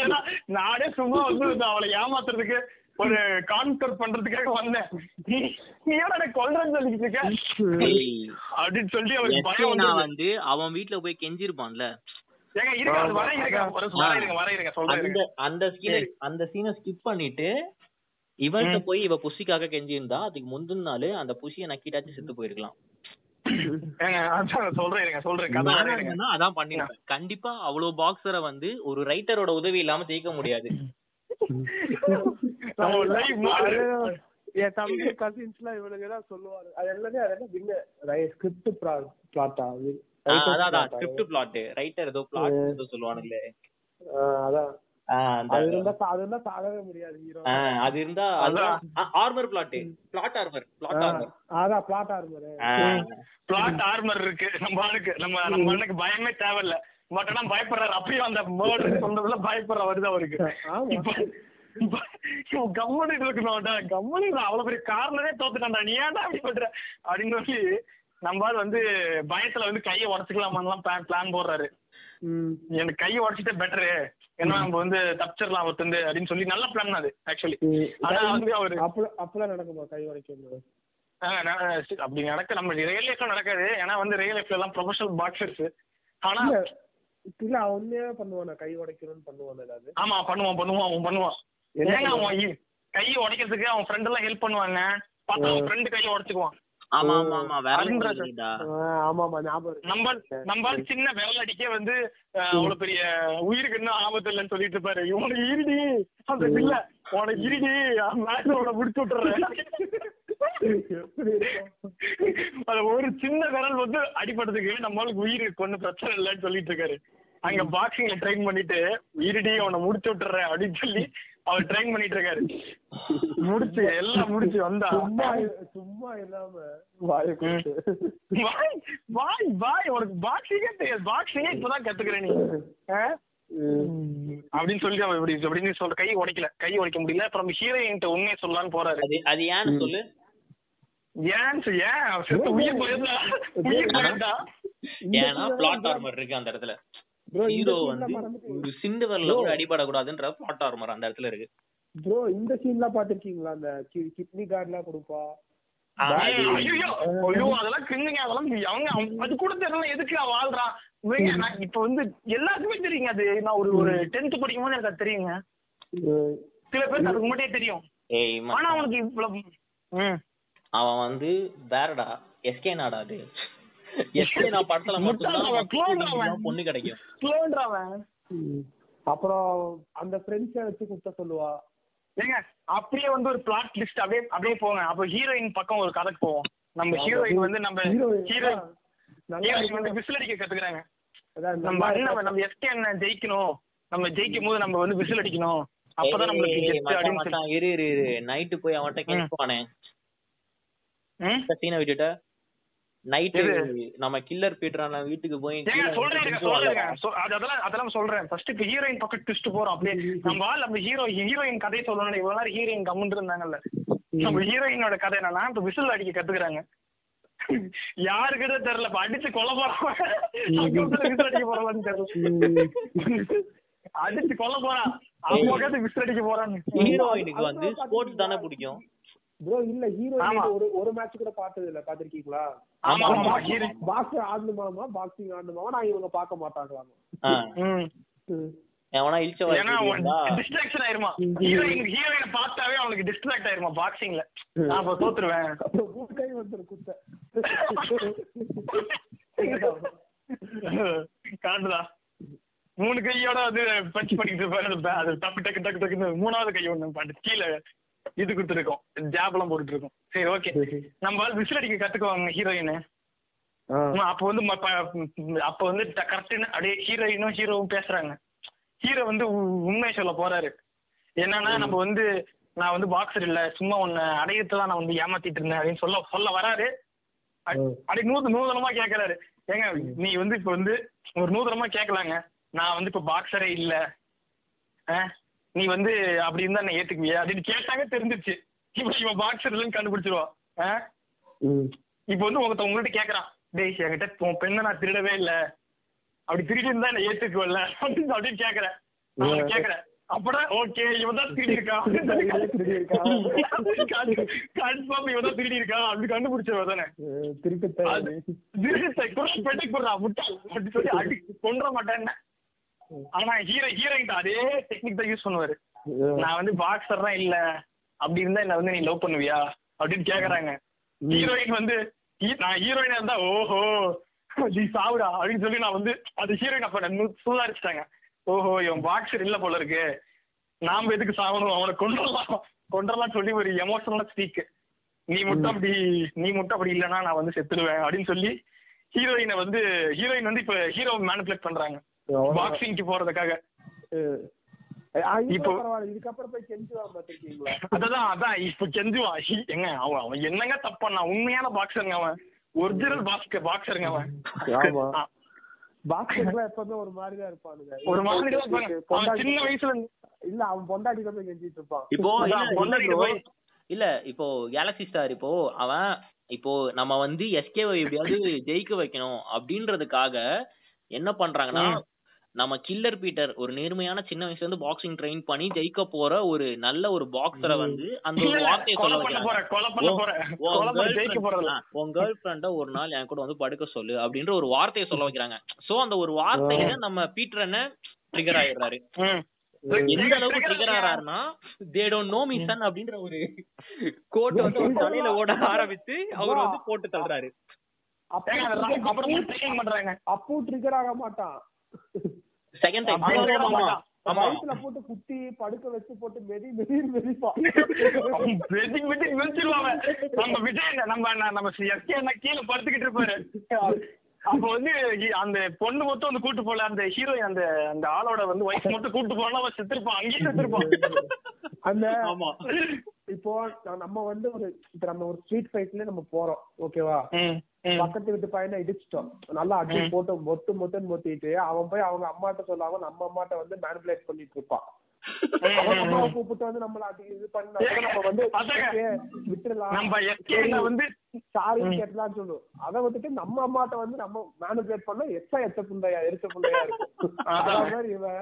ஏன்னா நானே சும்மா வந்து அவளை ஏமாத்துறதுக்கு ஒரு கான்கர் பண்றதுக்காக வந்தேன். நீ ஏன் கொல்றேன்னு சொல்லிட்டு இருக்க? அப்படின்னு சொல்லி நான் வந்து வந்து அவன் வீட்ல போய் கெஞ்சிருப்பான்ல. அந்த. அந்த சீனை அந்த சீனை ஸ்கிப் பண்ணிட்டு இவள்கிட்ட போய் இவ புஷிக்காக கெஞ்சி இருந்தா அதுக்கு முந்தின நாள் அந்த புஷிய நக்கிட்டாச்சு செத்து போயிருக்கலாம். அதான் பண்ணிருப்பேன் கண்டிப்பா அவ்வளவு பாக்ஸரை வந்து ஒரு ரைட்டரோட உதவி இல்லாம ஜெயிக்க முடியாது. நம்ம லைவ் மாடு என் தம்பி கசின்ஸ் எல்லாம் இவனுங்க தான் சொல்லுவாங்க. அது எல்லாமே அது என்ன வின்ன ஸ்கிரிப்ட் பிளாட்டா ஆ, அதான் அதான். ஸ்கிரிப்ட் பிளாட் ரைட்டர் ஏதோ பிளாட் ஏதோ சொல்லுவானுங்களே. அதான். ஆ, அந்த அது இருந்தா சா- அது இருந்தா சாகவே முடியாது ஹீரோ ஆ, அது இருந்தா armour plot plot armour plot armour அதான் பிளாட் ஆர்மரு பிளாட் ஆர்மர் இருக்கு. நம்ம ஆளுக்கு நம்ம நம்ம அண்ணனுக்கு பயமே தேவையில்ல. பட் ஆனா பயப்படுறாரு. அப்படியே அந்த மர்டர் சொன்னதுல பயப்படுற வருது அவருக்கு. கம்முனு இருக்கணும்டா கம்முனு அவ்வளவு பெரிய காரணமே தோத்துட்டான்டா. நீ ஏன்டா அப்படி பண்ற? அப்படின்னு சொல்லி நம்ம வந்து பயத்துல வந்து கையை உடச்சுக்கலாமான்லாம் பிளான் பிளான் போடுறாரு. எனக்கு கையை உடச்சிட்டே பெட்டரு ஏன்னா நம்ம வந்து தப்பிச்சிடலாம் ஒருத்தந்து அப்படின்னு சொல்லி நல்ல பிளான் அது ஆக்சுவலி ஆனா வந்து அவரு அப்ப- அப்பெல்லாம் நடக்குமா கை நான் அப்படி நடக்க நம்ம ரியல் லைஃப்ல நடக்காது. ஏன்னா வந்து ரியல் லைஃப்ல எல்லாம் ப்ரொஃபஷனல் பாக்ஸர்ஸ் ஆனா இல்ல உண்மையாவே பண்ணுவானா? கை உடைக்கணும்னு பண்ணுவான் ஏதாவது ஆமா பண்ணுவான் பண்ணுவான் அவன் பண்ணுவான். ஏங்க அவன் கையை உடைக்கிறதுக்கு அவன் ஃப்ரெண்ட் எல்லாம் ஹெல்ப் பண்ணுவாங்க. பார்த்தா அவன் ஃப்ரெண்டு கையை உடைச்சுக்குவான். ஆமா ஆமா ஞாபகம் சின்ன விரல் அடிக்க வந்து அவ்வளவு பெரிய உயிருக்கு இன்னும் ஆபத்து இல்லைன்னு சொல்லிட்டு இருப்பாரு. இவனுக்கு இருடி. அந்த இல்ல உனக்கு இருடி. மேட்ச் உன முடிச்சு விட்டுறேன்? அது ஒரு சின்ன விரல் வந்து அடிபட்டதுக்கு நம்மளுக்கு உயிருக்கு ஒன்றும் பிரச்சனை இல்லைன்னு சொல்லிட்டு இருக்காரு. அங்க பாக்ஸிங்ல ட்ரெயின் பண்ணிட்டு இருடி அவனை முடிச்சு விட்டுறேன் அப்படின்னு சொல்லி அவர் ட்ரெயின் பண்ணிட்டு இருக்காரு முடிச்சு. எல்லாம் முடிச்சு வந்தா. சும்மா சும்மா இல்லாம வாயை. வாய் வாய் வாய். உனக்கு பாக்ஸிங்கே தெரியாது. பாக்ஸிங்கே இப்பதான் கத்துக்கிற நீ? அப்படின்னு சொல்லி அவன் இப்படி அப்படின்னு சொல்ற கை உடைக்கல. கை உடைக்க முடியல. அப்புறம் ஹீரோயின்ட்ட உண்மையை சொல்லலாம்னு போறாரு. அது ஏன்னு சொல்லு. ஏன்? சொ- ஏன் உயிர் போயிருந்தா. உயிர் போயிருந்தா. ஏன்னா பிளாட் ஆர்மர் இருக்கு அந்த இடத்துல. ஹீரோ வந்து ஒரு சிண்டு வரல கூட அடிபடக்கூடாதுன்ற பிளாட் ஆர்மர் அந்த இடத்துல இருக்கு. Bro, இந்த சீன்லாம் பாத்திருக்கீங்களா அந்த கிட்னி கார்டு எல்லாம் கொடுப்பா. அதெல்லாம் கிண்ணுங்க அதெல்லாம் அவங்க அது கூட தெரியல எதுக்கு அவன் வாழ்றான் இப்ப வந்து எல்லாத்துக்குமே தெரியுங்க அது. நான் ஒரு ஒரு டென்த் படிக்கும் போது எனக்கு அது தெரியுங்க. சில பேருக்கு அதுக்கு முன்னாடியே தெரியும். ஆனா அவனுக்கு இவ்வளவு ம். அவன் வந்து வேறடா எஸ்கே நாடா அது. எஸ்கே நான் படத்துல. அவனுக்கு பொண்ணு கிடைக்கும். ஸ்லோன்றாவன் அப்புறம் அந்த ஃப்ரெண்ட்ஸை வச்சு குத்த சொல்லுவா. ஏங்க அப்படியே வந்து ஒரு பிளாட் லிஸ்ட் அப்படியே அப்படியே போங்க. அப்ப ஹீரோயின் பக்கம் ஒரு கதைக்கு போவோம். நம்ம ஹீரோயின் வந்து நம்ம ஹீரோயின் நல்லா ஹீரோயின் வந்து விசில் அடிக்க கத்துக்கிறாங்க. நம்ம அண்ணன் நம்ம எஸ்கே அண்ணன் ஜெயிக்கணும். நம்ம ஜெயிக்கும் போது நம்ம வந்து விசில் அடிக்கணும். அப்பதான் நம்மளுக்கு இரு இரு இரு. நைட்டு போய் அவன்கிட்ட கேட்பானே ம்? சீனை விட்டுட்ட. எது? நம்ம கில்லர் பீட்டரான வீட்டுக்கு போய் அதெல்லாம் அதெல்லாம் சொல்றேன். ஃபர்ஸ்ட் இப்ப ஹீரோயின் பக்கம் ட்விஸ்ட் போறோம். அப்படியே நம்ம ஆள் நம்ம ஹீரோ ஹீரோயின் கதையை சொல்லணும் இவ்வளவு நேரம் ஹீரோயின் கம்முன்னு இருந்தாங்கல்ல. நம்ம ஹீரோயினோட கதை என்னன்னா இப்ப விசில் அடிக்க கத்துக்கிறாங்க. யாருக்கிட்ட தெரியல. இப்ப அடிச்சு கொல்ல போறான் விசில் அடிக்க போறான்னு தெரியல. அடிச்சு கொல்ல போறான் அவங்க விசில் அடிக்க போறான்னு. ஹீரோயினுக்கு வந்து ஸ்போர்ட்ஸ் தானே பிடிக்கும். ப்ரோ இல்ல ஹீரோ ஆமா. ஒரு ஒரு மேட்ச் கூட பார்த்தது இல்ல பாத்திருக்கீங்களா ஆமா. ஆமா. ஹீரோ பாக்ஸ் ஆடணுமாமா பாக்ஸிங் ஆடணுமாமா நான் இவங்க பார்க்க மாட்டாங்களாமா எவனா இழிச்ச ஏன்னா டிஸ்ட்ராக்ஷன் ஆயிருமா? ஹீரோயின் ஹீரோயினை பார்த்தாவே அவனுக்கு டிஸ்ட்ராக்ட் ஆயிருமா பாக்ஸிங்ல நான் அப்ப தோத்துருவேன். அப்புறம் மூணு கை வந்துரும் குத்த. காட்டுதா மூணு கையோட வந்து பஞ்ச் பண்ணிட்டு இருப்பாரு. அது அது டக்கு டக்கு டக்கு டக்குன்னு மூணாவது கை ஒண்ணு பண்ணி கீழே இது கொடுத்துருக்கோம். ஜாப் எல்லாம் போட்டுட்டு இருக்கோம் சரி ஓகே நம்ம விசில் அடிக்க கத்துக்குவாங்க ஹீரோயின் அப்ப வந்து அப்ப வந்து கரெக்ட் அப்படியே ஹீரோயினும் ஹீரோவும் பேசுறாங்க. ஹீரோ வந்து உ- உண்மை சொல்ல போறாரு. என்னன்னா நம்ம வந்து நான் வந்து பாக்ஸர் இல்ல சும்மா உன்னை அடையத்தை தான் நான் வந்து ஏமாத்திட்டு இருந்தேன் அப்படின்னு சொல்ல சொல்ல வராரு. அப்படி நூறு நூதனமா கேக்குறாரு. ஏங்க நீ வந்து இப்ப வந்து ஒரு நூதனமா கேட்கலாங்க நான் வந்து இப்ப பாக்ஸரே இல்ல? நீ வந்து அப்படி இருந்தா என்ன ஏத்துக்குவியா? அப்படின்னு கேட்டாங்க தெரிஞ்சிருச்சு. இப்ப இவன் பாக்ஸர் இல்லைன்னு கண்டுபிடிச்சிருவான்? இப்ப வந்து உங்க உங்கள்ட்ட கேக்குறான். டேய் என்கிட்ட உன் பெண்ணை நான் திருடவே இல்ல. அப்படி திருடி இருந்தா என்ன ஏத்துக்குவல்ல. அப்படின்னு அப்படின்னு கேக்குறேன். கேக்குறேன். அப்படா ஓகே இவன் தான் திருடி இருக்கான் கன்ஃபார்ம் இவன் தான் திருடி இருக்கான் அப்படி கண்டுபிடிச்சவ தானே. திருப்பி அது திருடத்தை குரல் பெட்டி குடுறா முட்டாள். அப்படி சொல்லி அடி கொன்ற மாட்டேன்னு ஆனா ஹீரோ ஹீரோயின் அதே டெக்னிக் தான் யூஸ் பண்ணுவாரு. நான் வந்து பாக்ஸர் தான் இல்ல. அப்படி இருந்தா என்ன வந்து நீ லவ் பண்ணுவியா? அப்படின்னு கேக்குறாங்க. ஹீரோயின் வந்து நான் ஹீரோயினா இருந்தா ஓஹோ நீ சாவுடா அப்படின்னு சொல்லி நான் வந்து அது ஹீரோயின் அப்ப சுதாரிச்சிட்டாங்க. ஓஹோ இவன் பாக்ஸர் இல்ல போல இருக்கு. நாம எதுக்கு சாவணும்? அவனை கொண்டுடலாம் கொண்டலாம் சொல்லி ஒரு எமோஷனல் ஸ்பீக் நீ மட்டும் அப்படி நீ மட்டும் அப்படி இல்லைன்னா நான் வந்து செத்துடுவேன் அப்படின்னு சொல்லி ஹீரோயினை வந்து ஹீரோயின் வந்து இப்ப ஹீரோ மேனிபுலேட் பண்றாங்க. பாக்ஸிங்க்கு போறதுக்காக. இப்போ இப்போ- இதுக்கப்புறம் போய் கெஞ்சுவான் பாத்திருக்கீங்களா? அதான் அதான். இப்ப கெஞ்சுவான். எங்க அவன் அவன் என்னங்க தப்பு பண்ணான் உண்மையான பாக்ஸருங்க அவன். ஒரிஜினல் பாக்ஸ் பாக்ஸருங்க அவன். பாக்ஸர்லாம் எப்பவுமே ஒரு இருப்பானுங்க. ஒரு மாதிரி தான் இருப்பாங்க. பொண்டாட்டி- சின்ன வயசுல இல்ல அவன் பொண்டாட்டி தான் கெஞ்சிட்டு இருப்பான். இப்போ இல்ல, இப்போ கேலக்ஸி ஸ்டார் இப்போ அவன் இப்போ நம்ம வந்து எஸ்கேவை எப்படியாவது ஜெயிக்க வைக்கணும் அப்படின்றதுக்காக என்ன பண்றாங்கன்னா. நம்ம கில்லர் பீட்டர் ஒரு நேர்மையான சின்ன வயசுல இருந்து பாக்ஸிங் ட்ரெயின் பண்ணி ஜெயிக்க போற ஒரு நல்ல ஒரு பாக்ஸரை வந்து அந்த ஒரு வார்த்தையை சொல்ல வைக்கிறாங்க உன்- கேர்ள் ஃப்ரெண்ட ஒரு நாள் என் கூட வந்து படுக்க சொல்லு அப்படின்ற ஒரு வார்த்தையை சொல்ல வைக்கிறாங்க. சோ அந்த ஒரு வார்த்தையில நம்ம பீட்டர் என்ன ட்ரிகர் ஆயிடுறாரு. எந்த அளவுக்கு trigger ஆறாருன்னா they don't know me. Son அப்படின்ற ஒரு கோட் வந்து அவர் தலையில ஓட ஆரம்பிச்சு அவர் வந்து போட்டு தள்ளுறாரு. அப்போ ட்ரிகர் ஆக மாட்டான். செகண்ட் டைம் வயிற்றுல போட்டு குத்தி படுக்க வச்சு போட்டு மெதி மெதி மெதிப்பான் வெட்டிங் வெட்டிங் வெச்சிருவாங்க நம்ம விஜய் நம்ம நம்ம எஸ்கே என்ன கீழே படுத்துக்கிட்டு இருப்பாரு. அப்ப வந்து அந்த பொண்ணு மட்டும் வந்து கூட்டு போல அந்த ஹீரோயின் அந்த அந்த ஆளோட வந்து ஒய்ஃப் மட்டும் கூட்டு போனா அவன் செத்துருப்பான் அங்கேயே செத்துருப்பான் அந்த ஆமா. இப்போ நம்ம வந்து ஒரு இப்ப நம்ம ஒரு ஸ்ட்ரீட் ஃபைட்ல நம்ம போறோம் ஓகேவா. பக்கத்து வீட்டு பையனை இடிச்சிட்டோம். நல்லா அடி போட்டு மொட்டு மொட்டுன்னு மொத்திட்டு அவன் போய் அவங்க அம்மாட்ட சொல்லாம நம்ம அம்மாட்ட வந்து மேனிபுலேட் பண்ணிட்டு இருப்பான். அம்மாவை கூப்பிட்டு வந்து நம்மள அது இது பண்ணா நம்ம வந்து எஸ்கே வந்து சாரி கேட்டலாம்னு சொல்லுவோம். அதை விட்டுட்டு நம்ம அம்மாட்ட வந்து நம்ம மேனிபுலேட் பண்ணா எச்சா எச்ச புண்டையா எரிச்ச புண்டையா இருக்கும். அதான். மாதிரி இவன்.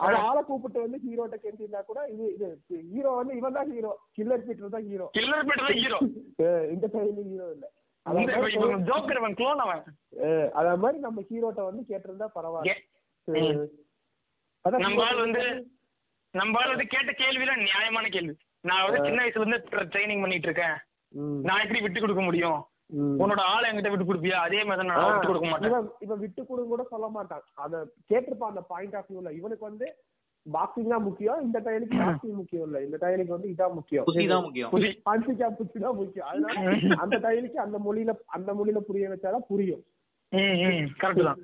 அவன் ஆளை கூப்பிட்டு வந்து ஹீரோட்ட கேட்டிருந்தா கூட இது இது ஹீரோ வந்து இவன் தான் ஹீரோ கில்லர் பீட்டர் தான் ஹீரோ கில்லர் பீட்டர் தான் ஹீரோ இந்த டைம்ல ஹீரோ இல்ல. அத மாதிரி நம்ம ஹீரோட்ட வந்து கேட்டிருந்தா பரவாயில்ல. நம்ம ஆள் வந்து நம்ம ஆள் வந்து கேட்ட கேள்வியில நியாயமான கேள்வி. நான் வந்து சின்ன வயசுல இருந்து ட்ரைனிங் பண்ணிட்டு இருக்கேன். நான் எப்படி விட்டு கொடுக்க முடியும். உன்னோட ஆளை என்கிட்ட விட்டு கொடுப்பியா? அதே மாதிரி நான் விட்டு கொடுக்க மாட்டேன். இவன் விட்டு கொடுங்க கூட சொல்ல மாட்டான். அத கேட்டிருப்பான் அந்த பாயிண்ட் ஆஃப் வியூல இவனுக்கு வந்து பாக்ஸிங் தான் முக்கியம். இந்த டைலுக்கு பாக்ஸிங் முக்கியம் இல்ல. இந்த டைலுக்கு வந்து இதான் முக்கியம். ஹான்சிகா புத்தி தான் முக்கியம். அதனால அந்த டைலுக்கு அந்த மொழியில அந்த மொழியில புரிய வச்சாதான் புரியும். கரெக்ட் தான்.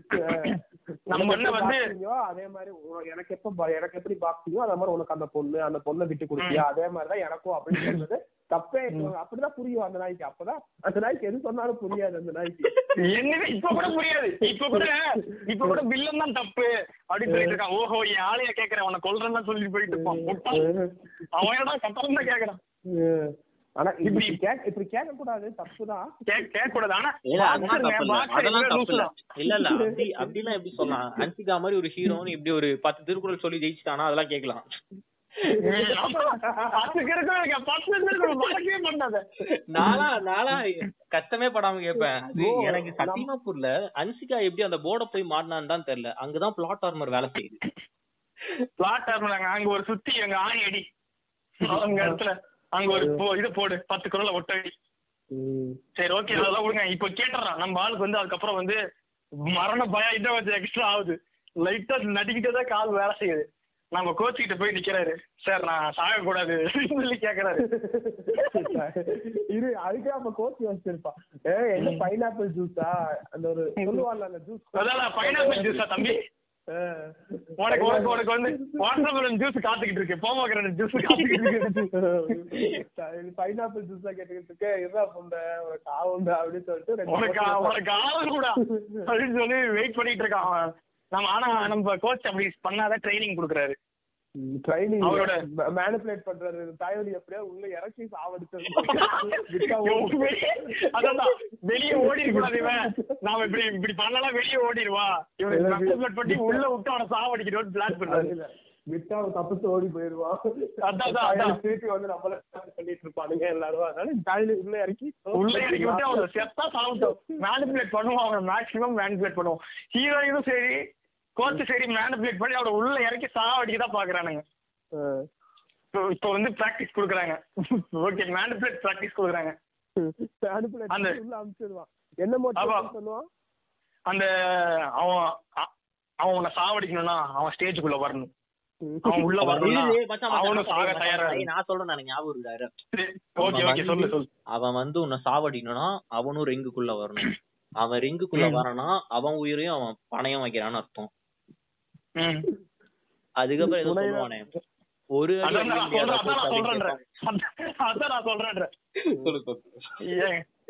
நம்ம வந்து- அதே மாதிரி எனக்கு எப்ப எனக்கு எப்படி பாக்ஸிங்கோ அதே மாதிரி உனக்கு அந்த பொண்ணு அந்த பொண்ணை விட்டு கொடுப்பியா? அதே மாதிரிதான் எனக்கும் அப்படின்னு சொல்றது. தப்பே. அப்படிதான் புரியும் அந்த நாய்க்கு. அப்பதான் அந்த நாய்க்கு எது சொன்னாலும் புரியாது அந்த நாய்க்கு. என்னது இப்ப கூட புரியாது. இப்ப கூட இப்ப கூட வில்லன் தான் தப்பு. அப்படின்னு சொல்லிட்டு இருக்கான். ஓஹோ என் ஆளைய கேக்குறேன் அவனை கொல்றேன்னு தான் சொல்லிட்டு போயிட்டு இருப்பான். அவன் கட்டணம் தான் கேக்குறான். ஆனா இப்படி கேட்க இப்படி கேட்க கூடாது தப்புதான். கேட்க கேட்க கூடாது ஆனா இல்ல அதெல்லாம் தப்பு இல்ல தப்பு இல்ல தான். இல்ல இல்ல. அப்படி அப்படிலாம் எப்படி சொல்லலாம் அன்சிகா மாதிரி ஒரு ஹீரோன்னு இப்படி ஒரு பத்து திருக்குறள் சொல்லி ஜெயிச்சிட்டானா அதெல்லாம் கேட்கலாம் கஷ்டமே படாம ஓ, எனக்கு நம்- சத்தியமா புரியல அன்சிகா எப்படி அந்த போர்ட போய் மாட்டினான்னு தான் தெரியல. அங்கதான் பிளாட் ஆர்மர் வேலை செய்யுது. பிளாட் ஆர்மர் அங்க ஒரு சுத்தி எங்க ஆணி அடி. அங்க இடத்துல. அங்க ஒரு போ- இது போடு. பத்து குரல ஒட்டடி. சரி ஓகே அதெல்லாம் விடுங்க இப்ப கேட்டுறான். நம்ம ஆளுக்கு வந்து அதுக்கப்புறம் வந்து மரண பயம் இன்னும் கொஞ்சம் எக்ஸ்ட்ரா ஆகுது. லைட்டா நடிக்கிட்டே தான் கால் வேலை செய்யுது. நம்ம கோச் கிட்ட போய் நிக்கிறாரு. சார் நான் சாக கூடாது சொல்லி கேக்குறாரு. இரு அதுக்கு நம்ம கோச் வச்சிருப்பான் ஏ என்ன பைனாப்பிள் ஜூஸா அந்த ஒரு அந்த ஜூஸ் அதான் பைனாப்பிள் ஜூஸா தம்பி? உனக்கு உனக்கு உனக்கு வந்து வாட்டர்மெலன் ஜூஸ் காத்துக்கிட்டு இருக்கு. போமோகிரானட் ஜூஸ் காத்துக்கிட்டு இருக்கு. பைனாப்பிள் ஜூஸா கேட்டுக்கிட்டு இருக்க இருடா புண்ட? உனக்கு ஆகுண்டா அப்படின்னு சொல்லிட்டு உனக்கு உனக்கு ஆளு கூட அப்படின்னு சொல்லி வெயிட் பண்ணிட்டு இருக்கான். நம்ம ஆனா நம்ம கோச் அப்படி பண்ணாதான் ட்ரைனிங் கொடுக்குறாரு. ட்ரைனிங் மேனிபுலேட் பண்றாரு தாயோடி எப்படியா உள்ள இறக்கி வெளிய- அதான் வெளியே ஓடிட கூடாது இவன். நாம இப்படி இப்படி பண்ணலாம் வெளியே ஓடிடுவா. இவன் மேனிபுலேட் பண்ணி உள்ள விட்டு அவனை சாவடிக்கணும்னு பிளான் பண்றாரு விட்டா அவன் தப்பிச்சு ஓடி போயிருவான் அதான். திருப்பி வந்து நம்மள பண்ணிட்டு இருப்பானுங்க எல்லாரும். அதனால தாயில உள்ள இறக்கி உள்ள இறக்கி விட்டு அவனை செத்தா சாப்பிட்டோம் மேனிபுலேட் பண்ணுவோம் அவனை மேக்ஸிமம் மேனிபுலேட் பண்ணுவோம் ஹீரோயினும் சரி கோச் சரி மேனிபுலேட் பண்ணி அவனை உள்ள இறக்கி சாவடிக்க தான் பாக்குறானுங்க. இப்போ இப்போ வந்து பிராக்டிஸ் கொடுக்குறாங்க. ஓகே மேனிபுலேட் பிராக்டிஸ் கொடுக்குறாங்க. அந்த- என்ன அந்த அவன் அவன் உன்னை சாவடிக்கணும்னா அவன் ஸ்டேஜுக்குள்ள வரணும். அவன் உள்ள ஏய், நான் சொல்றேன் ஞாபகம் இருக்காரு ஓகே ஓகே சொல்லு சொல்லு. அவன் வந்து உன்னை சாவடிக்கணும்னா அவனும் ரிங்குக்குள்ள வரணும். அவன் ரிங்குக்குள்ள. வரானா அவன் உயிரையும் அவன் பணயம் வைக்கிறான்னு அர்த்தம். அதுக்கப்புறம் எதுவும் சொல்லுவானே. ஒரு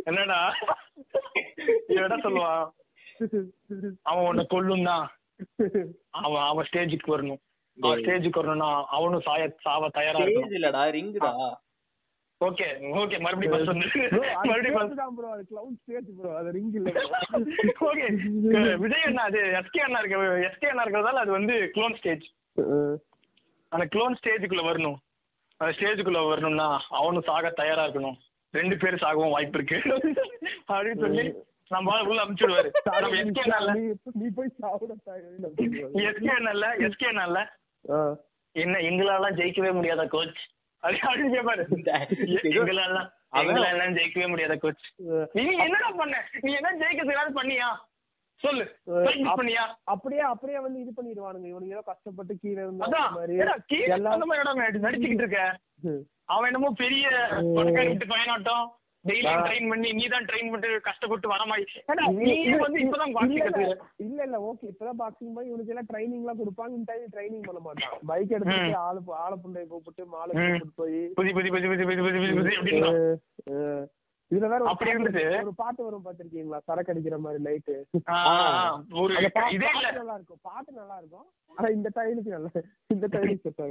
என்னடா? என்ன சொல்லுவான்? அவன் உன்ன கொல்லும் தான் அவன் அவன் ஸ்டேஜுக்கு வரணும். ஸ்டேஜுக்கு வரணும்னா அவனும் சாய சாவ தயாரா இல்லடா ரிங்குடா ஓகே ஓகே மறுபடியும் first வந்து. மறுபடியும் first. ப்ரோ அது கிளவுட் ஸ்டேஜ் ப்ரோ அது ரிங் இல்ல ஓகே விஜய் அண்ணா அது எஸ்கே அண்ணா இருக்க எஸ்கே அண்ணா இருக்கிறதால அது வந்து க்ளோன் ஸ்டேஜ் அந்த க்ளோன் ஸ்டேஜுக்குள்ள வரணும். அந்த ஸ்டேஜுக்குள்ள வரணும்னா அவனும் சாக தயாரா இருக்கணும். ரெண்டு பேரும் சாகவும் வாய்ப்பு இருக்கு. அப்படின்னு சொல்லி நம்ம உள்ள அனுப்பிச்சுடுவாரு நம்ம எஸ்கே நல்ல நீ போய் சாப்பிட எஸ்கே நல்ல எஸ்கே நல்ல என்ன எங்களாலாம் ஜெயிக்கவே முடியாத கோச் ஜெயிக்கவே முடியாத கோச் நீ என்னடா பண்ண? நீ என்ன ஜெயிக்கிறதுக்காக பண்ணியா? சொல்லு. பண்ணியா? அப்படியே அப்படியே வந்து இது பண்ணிடுவானுங்க. இவனுங்க ஏதோ கஷ்டப்பட்டு கீழே இருந்த மாதிரி நடிச்சுக்கிட்டு இருக்க. அவன் என்னமோ பெரிய பணக்காரி வீட்டு பயனாட்டம் டெய்லியும் ட்ரெயின் பண்ணி நீ தான் ட்ரெயின் பண்ணி கஷ்டப்பட்டு வர மாதிரி. நீ வந்து இப்பதான் இல்ல இல்ல ஓகே இப்பதான் பாக்ஸிங் போய் இவனுக்கு எல்லாம் ட்ரைனிங் எல்லாம் கொடுப்பாங்க இந்த டைம் ட்ரைனிங் பண்ண மாட்டான். பைக் எடுத்து ஆளு ஆள புண்டை கூப்பிட்டு மாலை போய் புதி புதி புதி புதி புதி புதி புதி அப்படின்னு? இதுல வேற அப்படி இருந்துச்சு ஒரு பாட்டு வரும் பாத்திருக்கீங்களா சரக்கு அடிக்கிற மாதிரி லைட்டு நல்லா இருக்கும். பாட்டு நல்லா இருக்கும். ஆனா இந்த டைலுக்கு நல்லா இந்த டைலுக்கு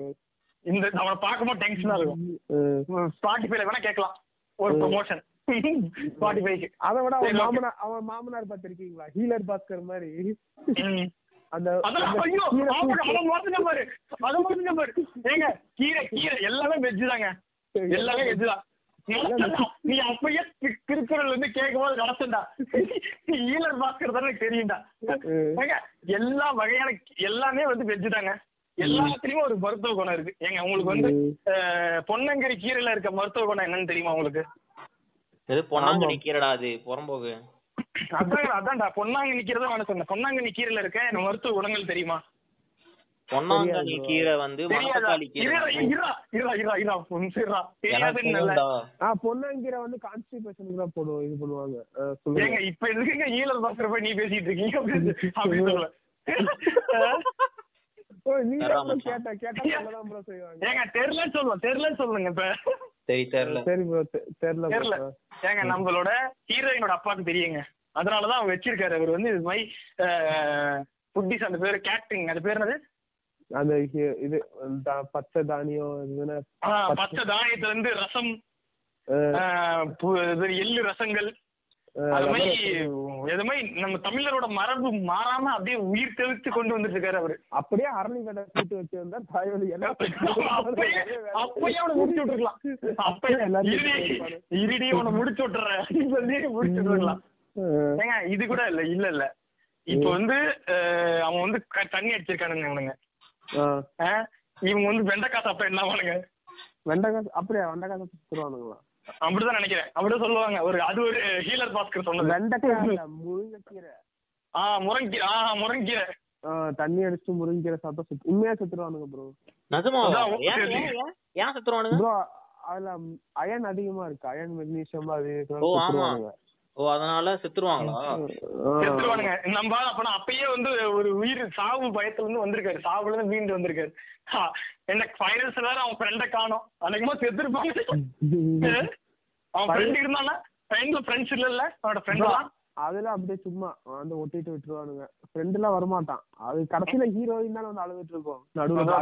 இந்த அவனை பார்க்கும்போது டென்ஷனா இருக்கும். ஸ்பாட்டிஃபைல வேணா கேட்கலாம். ஒரு ப்ரொமோஷன் ஸ்பாட்டிஃபைக்கு அதை விட அவன். மாமனார் அவன் மாமனார் பாத்திருக்கீங்களா ஹீலர் பாஸ்கர் மாதிரி. அந்த ஏங்க கீரை கீரை எல்லாமே வெஜ் தாங்க. எல்லாமே வெஜ் தான். நீ அப்பயே திருக்குறள் வந்து கேட்கும் போது நடத்தண்டா. ஈழர் பாஸ்கர் தானே தெரியும்டா எல்லா வகையான எல்லாமே வந்து வெஜ் தாங்க. எல்லாத்துலயும் ஒரு மருத்துவ குணம் இருக்கு. ஏங்க உங்களுக்கு வந்து பொன்னங்கரி கீரையில இருக்க மருத்துவ குணம் என்னன்னு தெரியுமா உங்களுக்கு? எது கீரைடா அது புறம்போக்கு அதான் அதான்டா பொன்னாங்கண்ணி கீரை தான் நான் சொன்னேன். பொன்னாங்கண்ணி கீரையில இருக்க எனக்கு மருத்துவ குணங்கள் தெரியுமா? பொன்னாங்கண்ணி கீரை வந்து மணத்தக்காளி கீரை. பொன்னாங்கீரை வந்து கான்ஸ்டிபேஷனுக்கு தான் போடுவோம் இது பண்ணுவாங்க. ஏங்க இப்ப எதுக்குங்க ஈழர் பாஸ்கர் போய் நீ பேசிட்டு இருக்கீங்க? அப்படின்னு அப்படி நம்மளோட ஹீரோயினோட அப்பாவுக்கு தெரியுங்க. அதனாலதான் அவர் வச்சிருக்காரு. அவர் வந்து இது மாதிரி புட்டிஸ் அந்த பேரு கேட்டரிங் அது பேர் என்னது? அந்த இது பச்சை தானியம் பச்சை தானியத்துல இருந்து ரசம் எள்ளு ரசங்கள். அது மாதிரி இது மாதிரி நம்ம தமிழரோட மரபு மாறாம அப்படியே உயிர் தெளித்து கொண்டு வந்துட்டு இருக்காரு அவரு. அப்படியே அரளி கடை கூட்டு வச்சிருந்தா தாய்வழி என்ன அப்பயே அவனை முடிச்சு விட்டுருக்கலாம். அப்பயே இருடி அவனை முடிச்சு விட்டுறேன் சொல்லி முடிச்சு விட்டுருக்கலாம். ஏங்க இது கூட இல்ல இல்ல இல்ல. இப்ப வந்து அவன் வந்து தண்ணி அடிச்சிருக்கானுங்க. அஹ், இவங்க வந்து வெண்டைக்காய் சாப்பிட்டா என்ன பண்ணுங்க வெண்டைக்காய் அப்படியா? வெண்டைக்காய் சுத்துருவானுங்களா அப்படிதான் நினைக்கிறேன். அப்படிதான் சொல்லுவாங்க. ஒரு அது ஒரு ஹீலர் பாஸ்கர் சொன்னது. முருங்கைக்கீரை. ஆ முருங்கீரை. ஆ முருங்கீரை. ஆஹ் தண்ணி அடிச்சுட்டு முருங்கைக்கீரை சாப்பிட்டா சுத்து உண்மையா செத்துருவானுங்க ப்ரோ நிஜமா? ஏன் செத்துருவானுங்க? ப்ரோ அதுல அயன் அதிகமா இருக்கு. அயன் மெக்னீசியம் அது ஓ, அதனால செத்துருவாங்களா. செத்துருவானுங்க. நம்ம ஆள் அப்ப அப்பயே வந்து ஒரு உயிர் சாவு பயத்துல இருந்து வந்திருக்காரு. சாவுல இருந்து மீண்டு வந்திருக்காரு. என்ன ஃபைனல்ஸ் வேற அவன் ஃப்ரெண்ட காணோம். அன்னைக்குமா செத்துருப்பாங்க அவன் ஃப்ரெண்ட் இருந்தானா ஃப்ரெண்ட்ல ஃப்ரெண்ட்ஸ் இல்ல அவனோட ஃப்ரெண்ட் தான். அதெல்லாம் அப்படியே சும்மா வந்து ஒட்டிட்டு விட்டுருவானுங்க. ஃப்ரெண்ட் எல்லாம் வரமாட்டான். அது கடைசியில ஹீரோயின் தானே வந்து அழுதுட்டு இருக்கோம். நடுவுல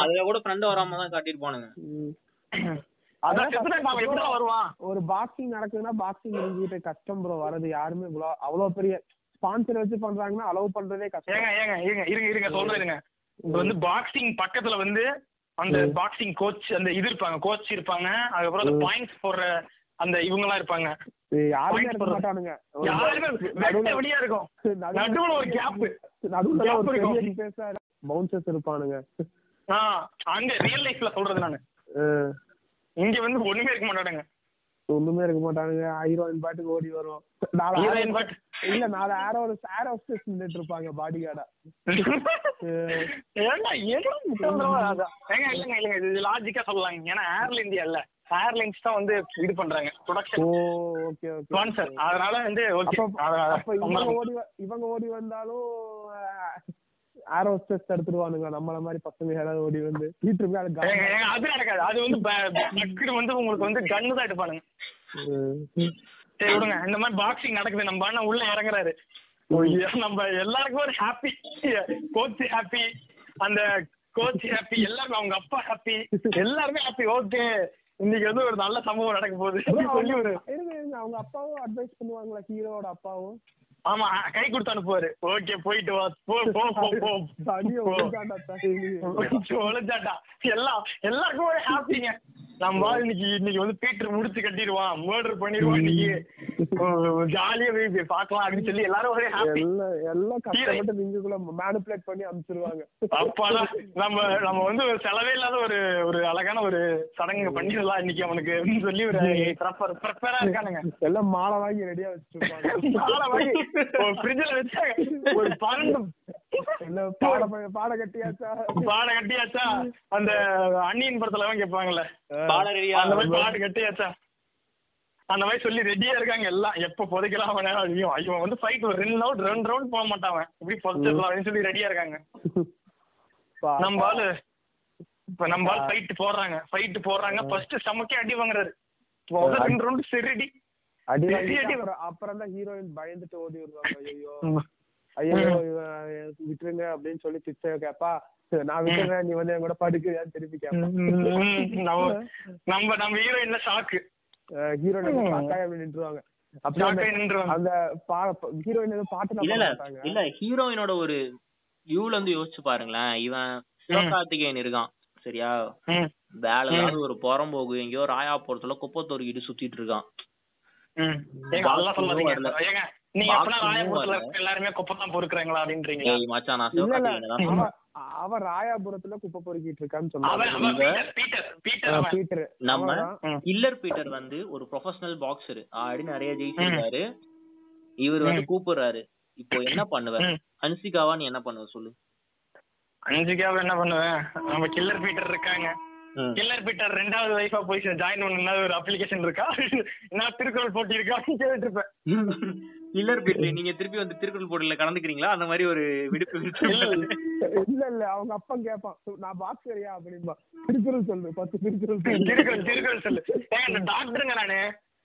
அதுல கூட ஃப்ரெண்ட் வராம தான் காட்டிட்டு போனுங்க ஒரு பாக்ஸிங் நடக்குதுன்னா பாக்ஸிங் முடிஞ்சுட்டு கஷ்டம் ப்ரோ வரது யாருமே இவ்வளோ அவ்வளவு பெரிய ஸ்பான்சர் வச்சு பண்றாங்கன்னா அலோவ் பண்றதே கஷ்டம். ஏங்க ஏங்க இருங்க இருங்க இருங்க சொல்றேங்க இப்ப வந்து பாக்ஸிங் பக்கத்துல வந்து அந்த பாக்ஸிங் கோச் அந்த இது இருப்பாங்க கோச் இருப்பாங்க அதுக்கப்புறம் அந்த பாயிண்ட்ஸ் போடுற அந்த இவங்க எல்லாம் இருப்பாங்க யாருமே இருக்க. மாட்டானுங்க. யாருமே இருக்கும். நடுவுல ஒரு கேப் நடுவுல ஒரு. பெரிய பேச பவுன்சர்ஸ் இருப்பானுங்க. அங்க ரியல் லைஃப்ல சொல்றது நானு. இங்க வந்து ஒண்ணுமே இருக்க மாட்டானுங்க. ஒண்ணுமே இருக்க மாட்டானுங்க. ஹீரோயின் பாட்டுக்கு ஓடி வரும். நாலு ஹீரோயின் பட் இல்ல நாலு ஏரோ ஏரோ ஹோஸ்டஸ் நின்னுட்டு இருப்பாங்க பாடி கார்டா அதான். ஏங்க இல்லைங்க இல்லைங்க இது லாஜிக்கா சொல்லலாம் ஏன்னா ஏர்ல இந்தியா இல்ல. ஏர்லைன்ஸ் தான் வந்து இது பண்றாங்க. Oh production okay okay sponsor அதனால வந்து ஓகே இவங்க ஓடி இவங்க ஓடி வந்தாலும் ஏரோ ஹோஸ்டஸ் தடுத்துருவானுங்க. நம்மள மாதிரி பசங்க யாராவது ஓடி வந்து வீட்டு இருக்கு அது நடக்காது. அது வந்து டக்குனு வந்து உங்களுக்கு வந்து கன்னு தான் எடுப்பானுங்க. சரி விடுங்க. இந்த மாதிரி பாக்ஸிங் நடக்குது. நம்ம அண்ணன் உள்ள இறங்குறாரு. நம்ம எல்லாருக்கும் ஒரு ஹாப்பி கோச் ஹாப்பி அந்த கோச் ஹாப்பி எல்லாருக்கும் அவங்க அப்பா ஹாப்பி எல்லாருமே ஹாப்பி ஓகே இன்னைக்கு வந்து ஒரு நல்ல சம்பவம் நடக்க போகுது. அவங்க அப்பாவும் அட்வைஸ் பண்ணுவாங்களா ஹீரோவோட அப்பாவும். ஆமா கை கொடுத்து அனுப்புவாரு. ஓகே போயிட்டு வா. போ போ போ போ. ஒளிஞ்சாட்டா எல்லாம் எல்லாருக்கும் ஒரு ஹாப்பிங்க நம்ம இன்னைக்கு இன்னைக்கு வந்து பீட்டர் முடிச்சு கட்டிடுவான். மர்டர் பண்ணிடுவான் இன்னைக்கு. ஜாலியா போய் பார்க்கலாம் அப்படின்னு சொல்லி எல்லாரும் ஒரே ஹாப்பி எல்லாம் கஷ்டப்பட்டு நீங்களுக்குள்ள மேனிபுலேட் பண்ணி அனுப்பிச்சிருவாங்க. அப்பாதான் நம்ம நம்ம வந்து ஒரு செலவே இல்லாத ஒரு ஒரு அழகான ஒரு சடங்கு பண்ணிடலாம் இன்னைக்கு அவனுக்கு சொல்லி ஒரு ப்ரிப்பேரா இருக்கானுங்க. எல்லாம் மாலை வாங்கி ரெடியா வச்சிருப்பாங்க மாலை வாங்கி ஒரு ஃப்ரிட்ஜில் ஒரு பன்னெண்டு பாட கட்டியாச்சா? பாட கட்டியாச்சா? அந்த அண்ணியின் படத்துல எல்லாம் கேட்பாங்கல்ல பாட ரெடியா அந்த மாதிரி பாடு கட்டியாச்சா? அந்த மாதிரி சொல்லி ரெடியா இருக்காங்க எல்லாம். எப்ப புதைக்கலாம் அவன? ஐயோ இவன் வந்து ஃபைட் ஒரு ரெண்டு ரவுண்ட் ரெண்டு ரவுண்ட் போக மாட்டான் அவன். இப்படி புதைச்சிடலாம் அப்படின்னு சொல்லி ரெடியா இருக்காங்க. நம்ம ஆளு இப்ப நம்ம ஆள் ஃபைட் போடுறாங்க. ஃபைட் போடுறாங்க. ஃபர்ஸ்ட் ஸ்டமக்கே அடி வாங்குறாரு. ரெண்டு ரவுண்ட் சரிடி. அடி அடி, வாங்கிட்டு அடி. அப்புறம் அப்புறம் தான் ஹீரோயின் பயந்துட்டு ஓடி வருவாங்க. ஐயோ ஐயோ விட்டுருங்க அப்படின்னு சொல்லி பிச்சை கேப்பா. நான் விட்டுறேன் நீ வந்து என் கூட படுக்கிறியான்னு திருப்பி கேப்பா? நம்ம நம்ம ஹீரோயின்ல ஷாக்கு ஹீரோயின் அப்புறம் ஷாக்காய் அந்த- நின்றுவாங்க அந்த ஹீரோயின் பாட்டு இல்ல இல்ல. ஹீரோயினோட ஒரு வியூல இருந்து யோசிச்சு பாருங்களேன். இவன் சிவகார்த்திகேயன் இருக்கான். சரியா? வேலை ஒரு புறம்போகு எங்கேயோ ராயாபுரத்துல குப்பை தொறுக்கிட்டு சுத்திட்டு இருக்கான். எல்லாருமே குப்பை தான் பொறுக்குறாங்களா அப்படின்றீங்களா? மச்சான் நான் அவன் ராயாபுரத்துல குப்பை பொறுக்கிட்டு இருக்கான்னு சொன்னாங்க நம்ம. கில்லர் பீட்டர் வந்து ஒரு ப்ரொஃபஷனல் பாக்ஸர் ஆல்ரெடி நிறைய ஜெயிச்சிருக்காரு இவர் வந்து கூப்பிடுறாரு. இப்போ என்ன பண்ணுவ. ஹன்சிகாவா நீ என்ன பண்ணுவ சொல்லு? அஞ்சுக்காக என்ன பண்ணுவேன் நம்ம கில்லர் பீட்டர் இருக்காங்க. கில்லர் பீட்டர் ரெண்டாவது வைஃபா போய் ஜாயின் பண்ண ஒரு அப்ளிகேஷன் இருக்கா? நான் திருக்குறள் போட்டி இருக்கா கேட்டு இருப்பேன். கில்லர் பீட்டர் நீங்க திருப்பி வந்து திருக்குறள் போட்டியில கலந்துக்கிறீங்களா? அந்த மாதிரி ஒரு விடுப்பு இல்ல, இல்ல. இல்ல அவங்க அப்பா கேட்பான் நான் பாக்ஸரியா அப்படின்பா திருக்குறள் சொல்லு. பத்து திருக்குறள் சொல்லு. திருக்குறள் திருக்குறள் சொல்லு. அந்த டாக்டருங்க நானு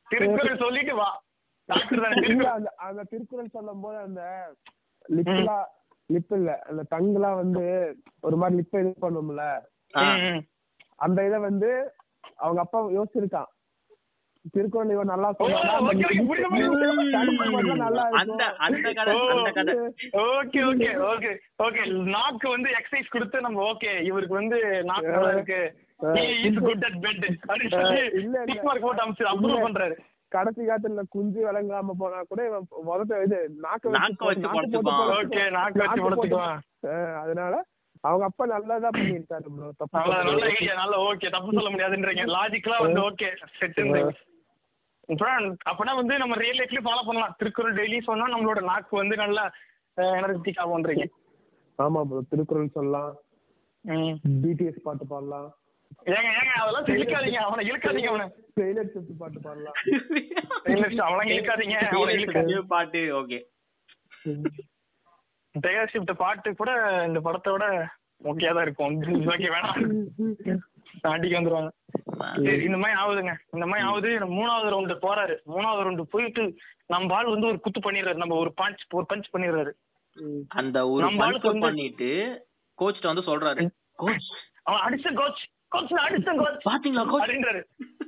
திருக்குறள் சொல்லிட்டு வா. டாக்டர் தானே அந்த அந்த திருக்குறள் சொல்லும் போது அந்த லிப்லாம் லிப் இல்ல அந்த டங்குலாம் வந்து ஒரு மாதிரி லிப்ப இது பண்ணும்ல. அந்த இத வந்து அவங்க அப்பா யோசிச்சிருக்கான். திருக்குறள் இவன் நல்லா ஓகே ஓகே. ஓகே ஓகே நாக்கு வந்து எக்ஸசைஸ் கொடுத்து நம்ம ஓகே. இவருக்கு வந்து நாக்கு நல்லா இருக்கு. கடைசி காலத்துல குஞ்சு விளங்காம போனா கூட இவன் முதல்ல இது நாக்க நாக்க வச்சு அதனால அவங்க அப்பா நல்லதா பண்ணிருக்காரு ப்ரோ தப்பு நல்ல நல்ல நல்ல ஓகே தப்பு சொல்ல முடியாதுன்றீங்க. லாஜிக்கலா வந்து ஓகே செட்டுன்றீங்க அப்பனா வந்து நம்ம ரியல் லைஃப்லயும் ஃபாலோ பண்ணலாம். திருக்குறள் டெய்லி சொன்னா நம்மளோட நாக்கு வந்து நல்லா எனர்ஜெட்டிக் ஆகும்ன்றீங்க ஆமா ப்ரோ திருக்குறள் சொல்லலாம். பிடிஎஸ் பாட்டு பாடலாம். ஏங்க ஏங்க அதெல்லாம் இழுக்காதீங்க அவனை இழுக்காதீங்க அவனை. டெய்லர் ஷிஃப்ட் பாட்டு பாடலாம். இல்ல அவனை இழுக்காதீங்க அவனை இழுக்காதீங்க. பாட்டு ஓகே டெய்லர் ஷிஃப்ட் பாட்டு கூட இந்த படத்தோட ஓகேயா தான் இருக்கும். ஓகே வேணாம். அடிக்க வந்துருவாங்க. சரி, இந்த மாதிரி ஆகுதுங்க. இந்த மாதிரி ஆகுது. மூணாவது ரவுண்டு போறாரு. மூணாவது ரவுண்டு போயிட்டு நம்ம ஆள் வந்து ஒரு குத்து பண்ணிடுறாரு. நம்ம ஒரு பஞ்ச் ஒரு பஞ்ச் பண்ணிடுறாரு. அந்த ஒரு வந்து- பண்ணிட்டு கோச்ட்ட வந்து சொல்றாரு. கோச் அவன் அடிச்ச கோச் கோச் அடிச்ச கோச் பாத்தீங்களா கோச் அப்படின்றாரு.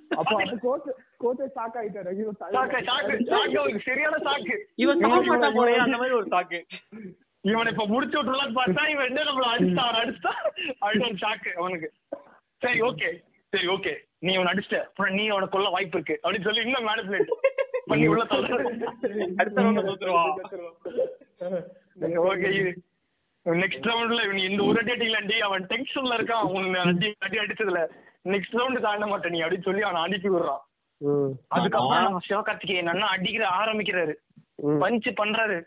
அப்ப அது கோச் கோச்சே ஷாக் ஆயிட்டாரு. ஐயோ, சாக்கு சாக்கு சாக்கு அவருக்கு சரியான சாக்கு இவன் சாக மாட்டா போறே அந்த மாதிரி ஒரு தாக்கு இவனை இப்ப முடிச்சு விட்டுலான்னு பார்த்தா இவன் என்ன நம்மள அடிச்சுட்டான் அவன் அடிச்சுட்டா? அப்படின்னு ஒரு ஷாக்கு அவனுக்கு. சரி ஓகே சரி ஓகே நீ அவனை அடிச்சிட்ட. அப்புறம் நீ அவனை கொல்ல வாய்ப்பு இருக்கு. அப்படின்னு சொல்லி இன்னும் மேனிபுலேட் பண்ணி உள்ள தோத்துருவான். ஓகே நெக்ஸ்ட் ரவுண்ட்ல நீ இந்த ஒரு அடி அடிக்கலாண்டி அவன் டென்ஷன்ல இருக்கான். உன்னை அடி அடி அடிச்சதுல. நெக்ஸ்ட் ரவுண்டு தாண்ட மாட்டேன் நீ அப்படின்னு சொல்லி அவனை அனுப்பி விடுறான். அதுக்கப்புறம் சிவகார்த்திகேயன் அண்ணா அடிக்கிற ஆரம்பிக்கிறாரு. பஞ்ச் பண்றாரு.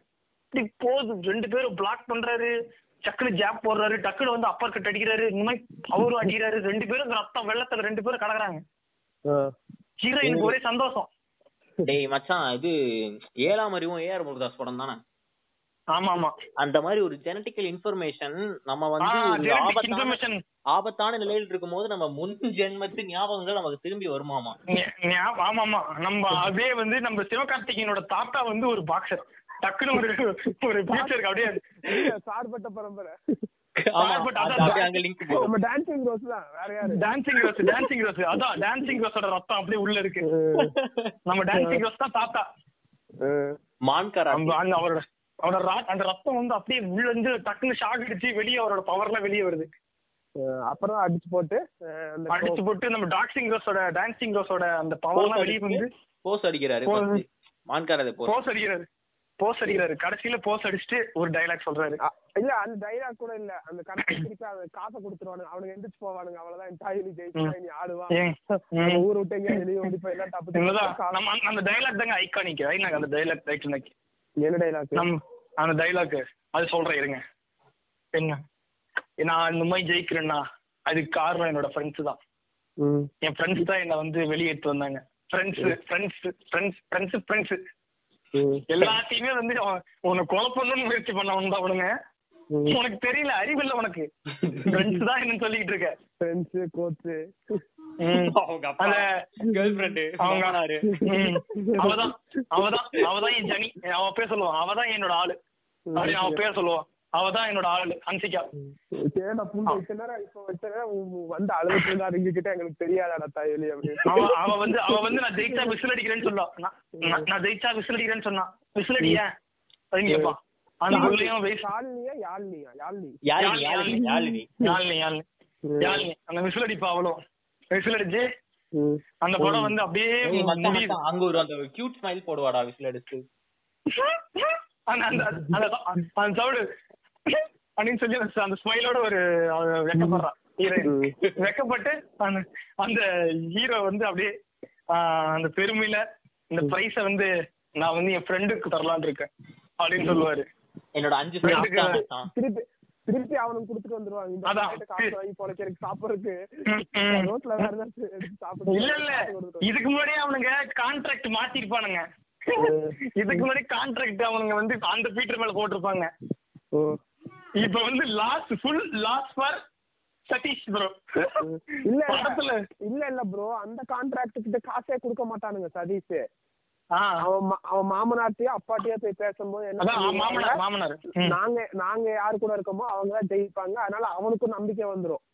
இப்படி போகுது? ரெண்டு பேரும் பிளாக் பண்றாரு. டக்குனு ஜாப் போடுறாரு. டக்குனு வந்து அப்பர் கட் அடிக்கிறாரு. இந்த மாதிரி அவரும் அடிக்கிறாரு. ரெண்டு பேரும் ரத்தம் வெள்ளத்துல ரெண்டு பேரும் கடக்குறாங்க. ஹீரோயினுக்கு ஒரே சந்தோஷம். டேய் மச்சான் இது ஏழாம் அறிவும் ஏஆர் முருகதாஸ் படம் தானே? ஆமா ஆமா அந்த மாதிரி ஒரு ஜெனட்டிக்கல் இன்ஃபர்மேஷன் நம்ம வந்து ஆபத்தான ஆபத்தான நிலையில் இருக்கும்போது நம்ம முன் ஜென்மத்து ஞாபகங்கள் நமக்கு திரும்பி வருமாமா? ஆமா ஆமா நம்ம அதே வந்து நம்ம சிவகார்த்திகேயனோட தாத்தா வந்து ஒரு பாக்ஸர் டக்குனு ஒரு ஒரு ஃபியூச்சருக்கு அப்படியே சார்பட்ட பரம்பரை. ஆமா but அது அதான் அப்படியே அங்க லிங்க் போகும் நம்ம டான்சிங் ரோஸ் தான் வேற யாரு? டான்சிங் ரோஸ் டான்சிங் ரோஸ் அதான் டான்சிங் ரோஸோட ரத்தம் அப்படியே உள்ள இருக்கு. நம்ம டான்சிங் ரோஸ் தான் தாத்தா. மான்கரா அந்த அவரோட அவரோட ரா- அந்த ரத்தம் வந்து அப்படியே உள்ள இருந்து டக்குன்னு ஷாக் அடிச்சு வெளியே அவரோட பவர்லாம் வெளியே வருது. அப்புறம் அடிச்சு போட்டு அடிச்சு போட்டு நம்ம டான்சிங் ரோஸோட டான்சிங் ரோஸோட அந்த பவர்லாம் வெளியே வந்து போஸ் அடிக்கிறாரு. மான்கரா போஸ் போஸ் அடிக்கிறாரு. போஸ் அடிக்கிறாரு. கடைசியில போஸ் அடிச்சுட்டு ஒரு டைலாக் சொல்றாரு. இல்ல அந்த டைலாக் கூட இல்ல. அந்த கடைசி திருப்பி அவன் காசை கொடுத்துருவானுங்க அவனுங்க எந்திரிச்சு போவானுங்க. அவ்வளவுதான். தாயலி ஜெயிச்சா நீ ஆடுவா ஏன்? நம்ம ம். ஊர் விட்டு எங்கேயா வெளியே ஓடி போய் எல்லாம் தப்பு நம்ம அந்த- டைலாக் தாங்க ஐகானிக் ஐநாக் அந்த டைலாக் ஐகானிக் என்ன டைலாக் அந்த டைலாக் அது சொல்றேன் இருங்க. என்ன? நான் இந்த மாதிரி ஜெயிக்கிறேன்னா அதுக்கு காரணம் என்னோட ஃப்ரெண்ட்ஸ் தான். என் ஃப்ரெண்ட்ஸ் தான் என்ன வந்து வெளியே எடுத்து வந்தாங்க friends friends friends friends friends எல்லாத்தையுமே வந்து அவன் உன்னை கொலை பண்ணணும்னு முயற்சி பண்ணவன் தான் அவனுங்க உனக்கு தெரியல அறிவில்ல உனக்கு. ஃப்ரெண்ட்ஸ் தான் என்னன்னு சொல்லிட்டு இருக்க. ஃப்ரெண்ட்ஸ் கோச்சு ம். அவங்க அப்பா கேர்ள் ஃப்ரெண்டு அவங்க. அவதான் அவதான் அவதான் என் ஜனி. அவ பேர் சொல்லுவான். அவதான் என்னோட ஆளு. அப்படின்னு அவ பேர் சொல்லுவான். அவதான் என்னோட ஆளு அன்சிகா இப்போ உ- வந்து அழுதுட்டு இருந்தா அவங்க கிட்ட எங்களுக்கு தெரியாதாடா தாயலி அப்படின்னு. அவ வந்து அவ வந்து நான் ஜெயிச்சா விசில் அடிக்கிறேன்னு சொல்லுவா நான் ஜெயிச்சா விசில் அடிக்கிறேன்னு சொன்னா. விசில் அடிய அப்படின்னு கேட்பான் அந்த உள்ளயும் வயசு யாழ்னியா யாழ்னியா யாழ்னி யாழினி யாழினி யாழினி யாழ்னி யாழ்னி யாழ்னி அந்த விசில் அடிப்பா அவ்வளோ விசில் அடிச்சு அந்த படம் வந்து அப்படியே அங்க ஒரு அந்த கியூட் ஸ்மைல் போடுவாடா விசில் அடிச்சு. அந்த அந்த அந்த அந்த சவுடு அப்படின்னு சொல்லி அந்த ஸ்மைலோட ஒரு வெக்கப்படுறான் ஹீரோயின் வெக்கப்பட்டு அந்த அந்த ஹீரோ வந்து அப்படியே அந்த பெருமையில இந்த பிரைஸ வந்து நான் வந்து என் ஃப்ரெண்டுக்கு தரலாம்னு இருக்கேன். அப்படின்னு சொல்லுவாரு. என்னோட அஞ்சு. திருப்பி திருப்பி அவனுக்கு கொடுத்துட்டு வந்துருவாங்க. காசு வாங்கி பொழைக்கிறதுக்கு சாப்பிடறதுக்கு. ரோட்ல வேற சாப்பிட்டு இல்ல இல்ல. இதுக்கு முன்னாடியே அவனுங்க கான்ட்ராக்ட் மாத்திருப்பானுங்க. இதுக்கு முன்னாடி கான்ட்ராக்ட் அவனுங்க வந்து அந்த பீட்டர் மேல போட்டிருப்பாங்க. இப்ப வந்து last full last for Sathish bro இல்ல படத்துல. இல்ல இல்ல ப்ரோ அந்த கான்ட்ராக்ட் கிட்ட காசே கொடுக்க மாட்டானுங்க சதீஷ். ஆ. அவன் மாமனார்ட்டயோ அப்பாட்டையோ போய் பேசும்போது. நாங்க நாங்க யாரு கூட இருக்கோமோ அவங்க தான் ஜெயிப்பாங்க. அதனால அவனுக்கும் நம்பிக்கை வந்துரும்.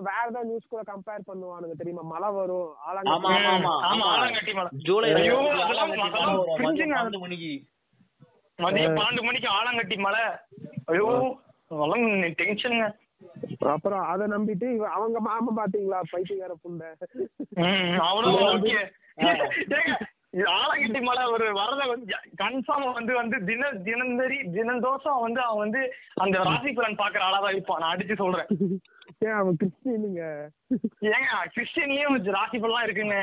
வேற ஏதாவது நியூஸ் கூட கம்பேர் பண்ணுவானுங்க தெரியுமா? மழை வரும் ஆலங்கட்டி மலை. ஜூலை மதியம் பன்னெண்டு மணிக்கு ஆலங்கட்டி மலை ஐயோ அதெல்லாம் டென்ஷனுங்க அப்புறம் அதை நம்பிட்டு அவங்க மாமன் பாத்தீங்களா பைத்தியக்கார புண்டை ம், அவனும் ஆலங்கட்டி மலை ஒரு வரத வந்து கன்ஃபார்ம் வந்து வந்து தின தினந்தரி தினந்தோஷம் வந்து அவன் வந்து அந்த ராசி பலன் பாக்குற ஆளாதான் இருப்பான். நான் அடிச்சு சொல்றேன். ஏன் அவன் கிறிஸ்டினுங்க ஏங்க கிறிஸ்டியன்லயும் ராசி பலன் இருக்குங்க.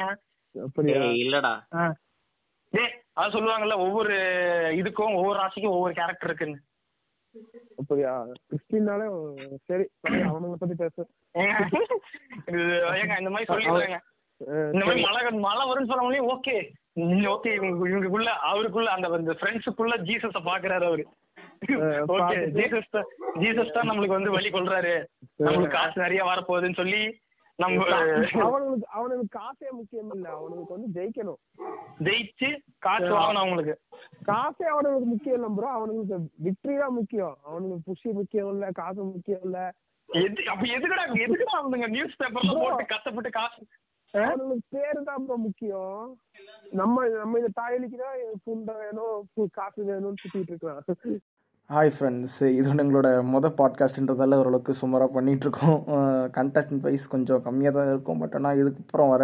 இல்லடா. ஏ அதான் சொல்லுவாங்கல்ல ஒவ்வொரு இதுக்கும் ஒவ்வொரு ராசிக்கும் ஒவ்வொரு கேரக்டர் இருக்குன்னு. அப்படியா? கிறிஸ்டின்னாலே சரி அவனுங்களை பத்தி பேசு. ஏங்க இந்த மாதிரி சொல்லிடுறாங்க. இந்த மாதிரி மழை மழை வரும்னு சொன்னவங்களே ஓகே. ஓகே இவங்க இவங்களுக்குள்ள அவருக்குள்ள அந்த இந்த ஃப்ரெண்ட்ஸுக்குள்ள ஜீசஸ பாக்குறாரு அவரு. ஓகே ஜீசஸ் தான் ஜீசஸ் தான் நம்மளுக்கு வந்து வழி கொள்றாரு. நம்மளுக்கு காசு நிறைய வரப்போகுதுன்னு சொல்லி நம்ம அவனுக்கு அவனுக்கு காசே முக்கியம் இல்ல. அவனுக்கு வந்து ஜெயிக்கணும். ஜெயிச்சு காசு வாங்கணும் அவங்களுக்கு. காசே அவனுக்கு முக்கியம் இல்ல ப்ரோ அவனுக்கு விக்டரி தான் முக்கியம். அவனுக்கு புஷி முக்கியம் இல்ல காசு முக்கியம் இல்ல. எது அப்ப எதுக்குடா எதுக்குடா அவனுங்க நியூஸ் பேப்பர்ல போட்டு கஷ்டப்பட்டு காசு? அவனுக்கு பேரு தான் ப்ரோ முக்கியம். நம்ம நம்ம இந்த தாயலிக்கு தான் புண்டை வேணும் காசு வேணும்னு சுத்திட்டு இருக்கான். ஹாய் ஃப்ரெண்ட்ஸ் இது வந்து எங்களோட மொதல் பாட்காஸ்ட்ன்றதால ஓரளவுக்கு சுமாராக பண்ணிகிட்ருக்கோம் கண்டஸ்டன்ட் வைஸ் கொஞ்சம் கம்மியாக தான் இருக்கும். பட் ஆனால் இதுக்கப்புறம் வர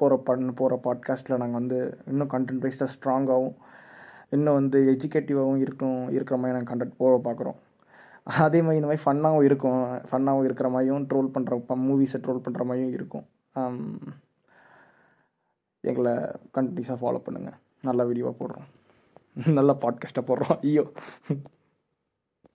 போகிற பண்ண போகிற பாட்காஸ்ட்டில் நாங்கள் வந்து இன்னும் கண்டென்ட் வைஸாக ஸ்ட்ராங்காகவும் இன்னும் வந்து எஜுகேட்டிவாகவும் இருக்கும் இருக்கிற மாதிரி நாங்கள் கண்டென்ட் போக பார்க்குறோம் அதே மாதிரி இந்த மாதிரி ஃபன்னாகவும் இருக்கும். ஃபன்னாகவும் இருக்கிற மாதிரியும் ட்ரோல் பண்ணுற மூவிஸை ட்ரோல் பண்ணுற மாதிரியும் இருக்கும். எங்களை கண்டினியூஸாக ஃபாலோ பண்ணுங்கள் நல்ல வீடியோவாக போடுறோம். நல்ல பாட்காஸ்ட்டாக போடுறோம். ஐயோ.